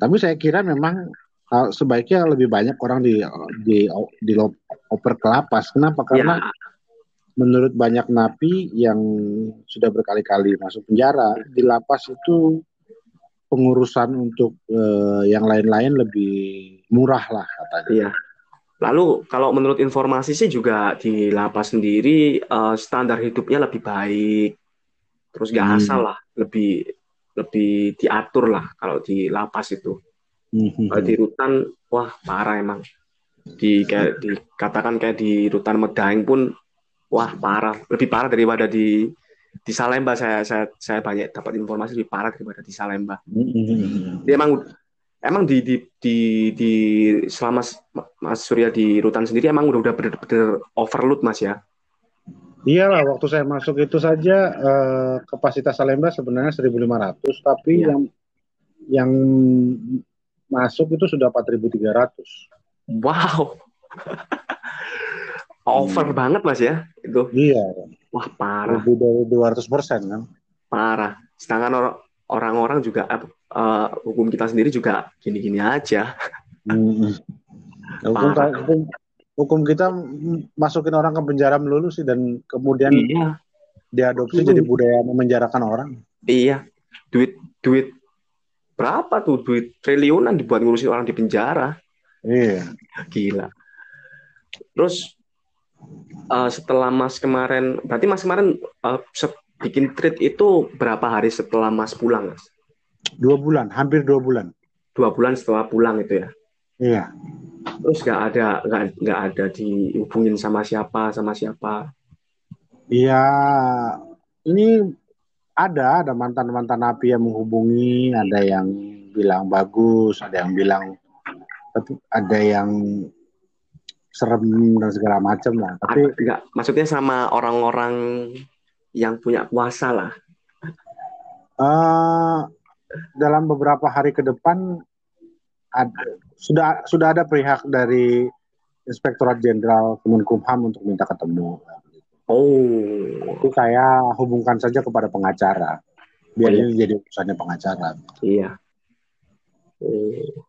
Tapi saya kira memang sebaiknya lebih banyak orang di di di oper ke lapas. Kenapa? Karena ya, menurut banyak napi yang sudah berkali-kali masuk penjara di lapas itu pengurusan untuk eh, yang lain-lain lebih murah lah katanya. iya. Lalu kalau menurut informasi sih juga di lapas sendiri eh, standar hidupnya lebih baik, terus nggak Hmm. asal lah, lebih lebih diatur lah kalau di lapas itu. Mhm. Kalau di rutan, wah parah emang. Di kayak dikatakan kayak di rutan Medaeng pun, wah parah, lebih parah daripada di di Salemba. Saya saya saya banyak dapat informasi lebih parah daripada di Salemba. Mhm. Dia emang emang di di di, di selama Mas Surya di rutan sendiri emang udah udah bener-bener overload Mas ya. Iyalah, waktu saya masuk itu saja eh, kapasitas Salemba sebenarnya 1.500, tapi Iya. yang yang masuk itu sudah 4.300. Wow. Over Hmm. banget Mas ya itu. Iya, Wah parah. lebih dari 200 persen kan. parah. Sedangkan or- orang-orang juga eh, hukum kita sendiri juga gini-gini aja. Hukum, Parah. hukum, hukum kita masukin orang ke penjara melulu sih dan kemudian Iya, diadopsi Hmm. jadi budaya memenjarakan orang. iya. Duit duit berapa tuh duit triliunan dibuat ngurusin orang di penjara. Iya. Gila. Terus eh, setelah Mas kemarin, berarti Mas kemarin se- bikin tweet itu berapa hari setelah Mas pulang, Mas? Dua bulan, hampir dua bulan. Dua bulan setelah pulang itu ya. Iya. Terus nggak ada nggak nggak ada dihubungin sama siapa sama siapa. Iya, ini ada ada mantan-mantan napi yang menghubungi, ada yang bilang bagus, ada yang bilang tapi ada yang serem dan segala macam lah. Tapi nggak maksudnya sama orang-orang yang punya kuasa lah. eh, dalam beberapa hari ke depan ada, sudah sudah ada pihak dari Inspektorat Jenderal Kemenkumham untuk minta ketemu. Oh, Itu saya hubungkan saja kepada pengacara. Biar Oh, iya. ini jadi urusannya pengacara. iya. Oh.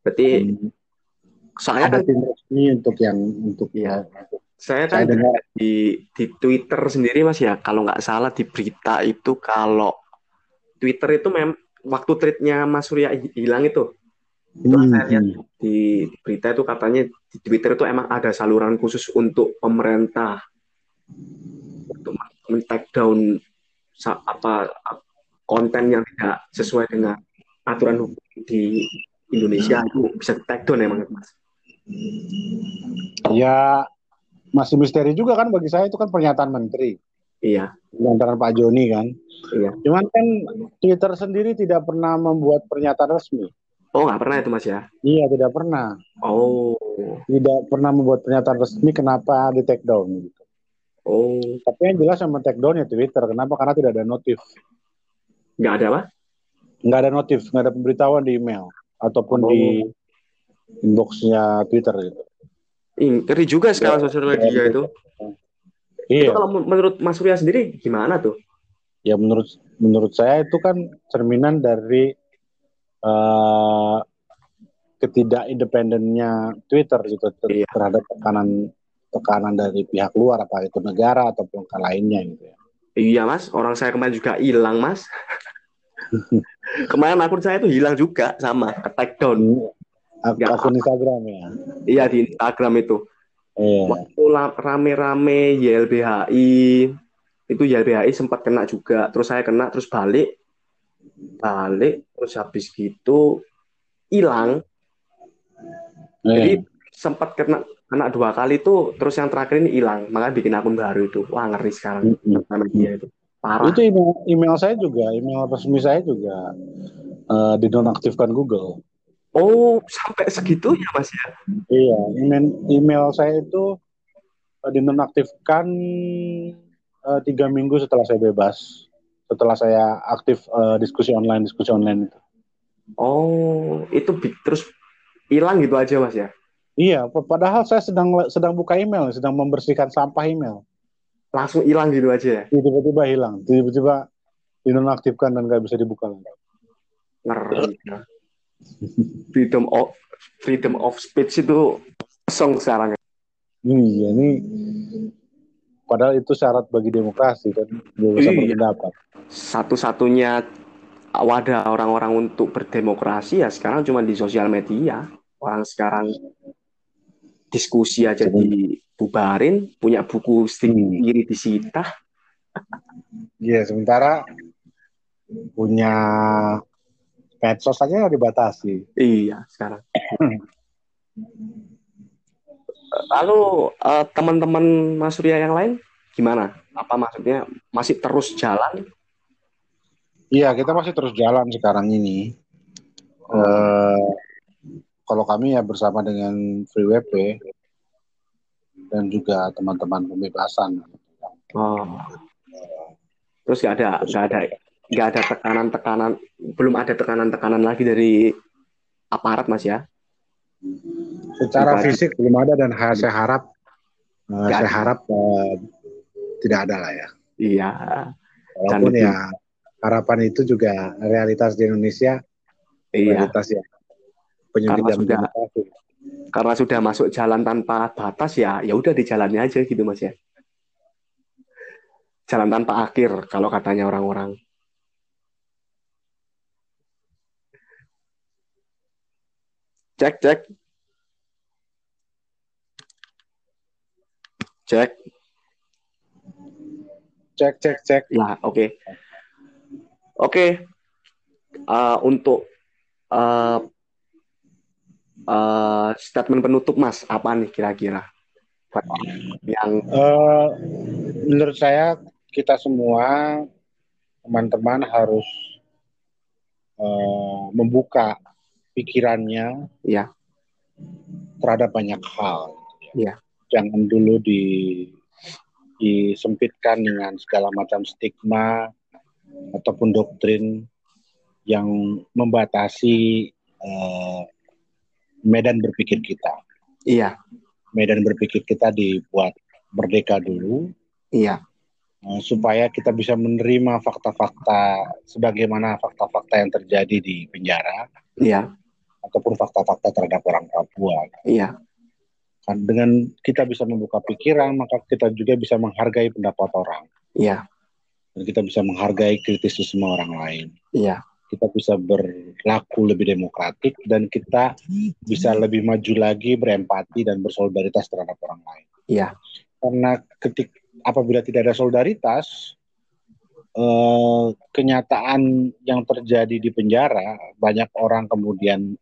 Berarti Hmm. soalnya ada kan tim resmi untuk yang untuk Iya. untuk- saya kan saya dengar di di Twitter sendiri Mas ya, kalau nggak salah di berita itu kalau Twitter itu mem waktu tweetnya Mas Surya hi- hilang itu itu Hmm, saya lihat hmm. di berita itu katanya di Twitter itu emang ada saluran khusus untuk pemerintah untuk men-take down sa- apa konten yang tidak sesuai dengan aturan hukum di Indonesia itu bisa take down emang Mas. ya masih misteri juga kan bagi saya itu kan pernyataan menteri Iya, antara Pak Joni kan iya. cuman kan Twitter sendiri tidak pernah membuat pernyataan resmi Oh nggak pernah itu Mas ya? iya tidak pernah Oh, tidak pernah membuat pernyataan resmi kenapa di take down gitu oh, tapi yang jelas yang take down ya Twitter kenapa karena tidak ada notif nggak ada apa? nggak ada notif nggak ada pemberitahuan di email ataupun Oh. di inboxnya Twitter gitu ngeri juga sekarang sosial media itu. Itu iya kalau men- menurut Mas Surya sendiri gimana tuh? ya menurut menurut saya itu kan cerminan dari eh ketidakindependennya Twitter gitu ter- Iya. terhadap tekanan tekanan dari pihak luar apa itu negara ataupun ke lainnya gitu ya. Iya Mas, orang saya kemarin juga hilang Mas. kemarin akun saya tuh hilang juga sama, ke take down. Ak- Nggak akun Instagram ya. Iya di Instagram itu. Iya. Waktu rame-rame YLBHI, itu YLBHI sempat kena juga. Terus saya kena, terus balik. Balik, terus habis gitu hilang. Jadi Iya. sempat kena kena dua kali tuh, terus yang terakhir ini hilang. Makanya bikin akun baru itu. Wah, ngeri sekarang. Sama dia itu. Parah. Itu email, email saya juga, email resmi saya juga eh, dinonaktifkan Google. Oh, sampai segitunya Mas ya? Iya, email, email saya itu eh, dinonaktifkan eh, tiga minggu setelah saya bebas, setelah saya aktif eh, diskusi online, diskusi online itu. Oh, itu terus hilang gitu aja Mas ya? Iya, pa- padahal saya sedang sedang buka email, sedang membersihkan sampah email. Langsung hilang gitu aja ya? Tiba-tiba hilang, tiba-tiba dinonaktifkan dan nggak bisa dibuka lagi. Ngeri. Freedom of freedom of speech itu kosong sekarang. ya. Iya, ini padahal itu syarat bagi demokrasi kan, kebebasan Iya. berpendapat. Satu-satunya wadah orang-orang untuk berdemokrasi ya sekarang cuma di sosial media. Orang sekarang diskusi aja dibubarin, punya buku Hmm. sendiri disita. Iya, sementara punya medsos saja dibatasi. Iya, sekarang. Lalu eh, teman-teman Mas Surya yang lain gimana? Apa maksudnya masih terus jalan? Iya, kita masih terus jalan sekarang ini. Eh, kalau kami ya bersama dengan Free WP dan juga teman-teman pembebasan. Oh. Terus nggak ada nggak ada nggak ada tekanan-tekanan belum ada tekanan-tekanan lagi dari aparat Mas ya? Secara fisik belum ada dan ha- saya harap Nggak saya harap eh, tidak ada lah ya. Iya. Walaupun lebih- ya harapan itu juga realitas di Indonesia, Iya. realitas ya Karena sudah- demokrasi. Karena sudah masuk jalan tanpa batas ya, ya udah di jalannya aja gitu Mas ya. Jalan tanpa akhir kalau katanya orang-orang. Cek, cek. Cek. Cek cek cek. Ya, oke. Oke. Eh, untuk eh, eh, statement penutup Mas, apa nih kira-kira? Yang Eh, menurut saya kita semua teman-teman harus eh, membuka pikirannya ya, terhadap banyak hal. Iya. Jangan dulu di disempitkan dengan segala macam stigma ataupun doktrin yang membatasi eh, medan berpikir kita. iya, Medan berpikir kita dibuat merdeka dulu iya, eh, supaya kita bisa menerima fakta-fakta sebagaimana fakta-fakta yang terjadi di penjara iya, ataupun fakta-fakta terhadap orang Papua. iya, dengan kita bisa membuka pikiran, maka kita juga bisa menghargai pendapat orang. Iya, dan kita bisa menghargai kritisisme orang lain. iya, Kita bisa berlaku lebih demokratik dan kita bisa lebih maju lagi berempati dan bersolidaritas terhadap orang lain. iya, Karena ketik apabila tidak ada solidaritas, eh, kenyataan yang terjadi di penjara banyak orang kemudian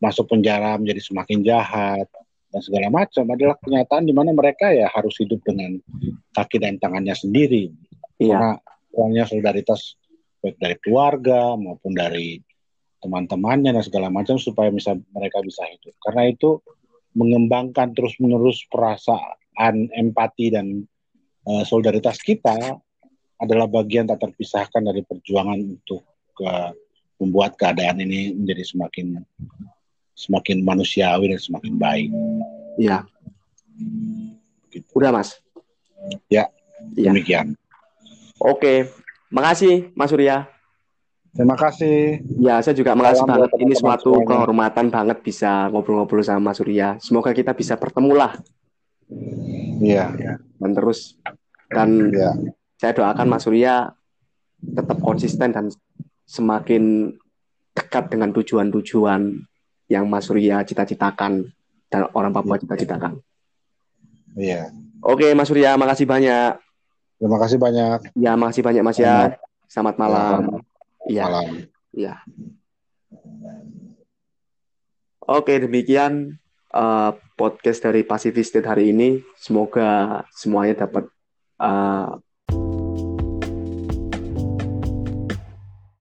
masuk penjara menjadi semakin jahat dan segala macam adalah kenyataan di mana mereka ya harus hidup dengan kaki dan tangannya sendiri. Iya, karena kurangnya solidaritas baik dari keluarga maupun dari teman-temannya dan segala macam supaya bisa mereka bisa hidup. Karena itu mengembangkan terus-menerus perasaan empati dan eh, solidaritas kita adalah bagian tak terpisahkan dari perjuangan untuk ke- membuat keadaan ini menjadi semakin semakin manusiawi dan semakin baik. iya. Gitu. Udah Mas. Ya. Iya. Demikian. Oke, makasih Mas Surya. Terima kasih. Ya, saya juga makasih Salam banget. Ini suatu semuanya. kehormatan banget bisa ngobrol-ngobrol sama Mas Surya. Semoga kita bisa bertemu lah Iya. dan terus dan Iya. saya doakan Mas Surya tetap konsisten dan semakin dekat dengan tujuan-tujuan yang Mas Surya cita-citakan dan orang Papua cita-citakan. Iya. Oke, Mas Surya, makasih banyak. Terima kasih banyak. Ya, makasih banyak Mas ya. Selamat malam. Iya. Malam. Iya. Oke, demikian uh, podcast dari Pacific State hari ini. Semoga semuanya dapat uh,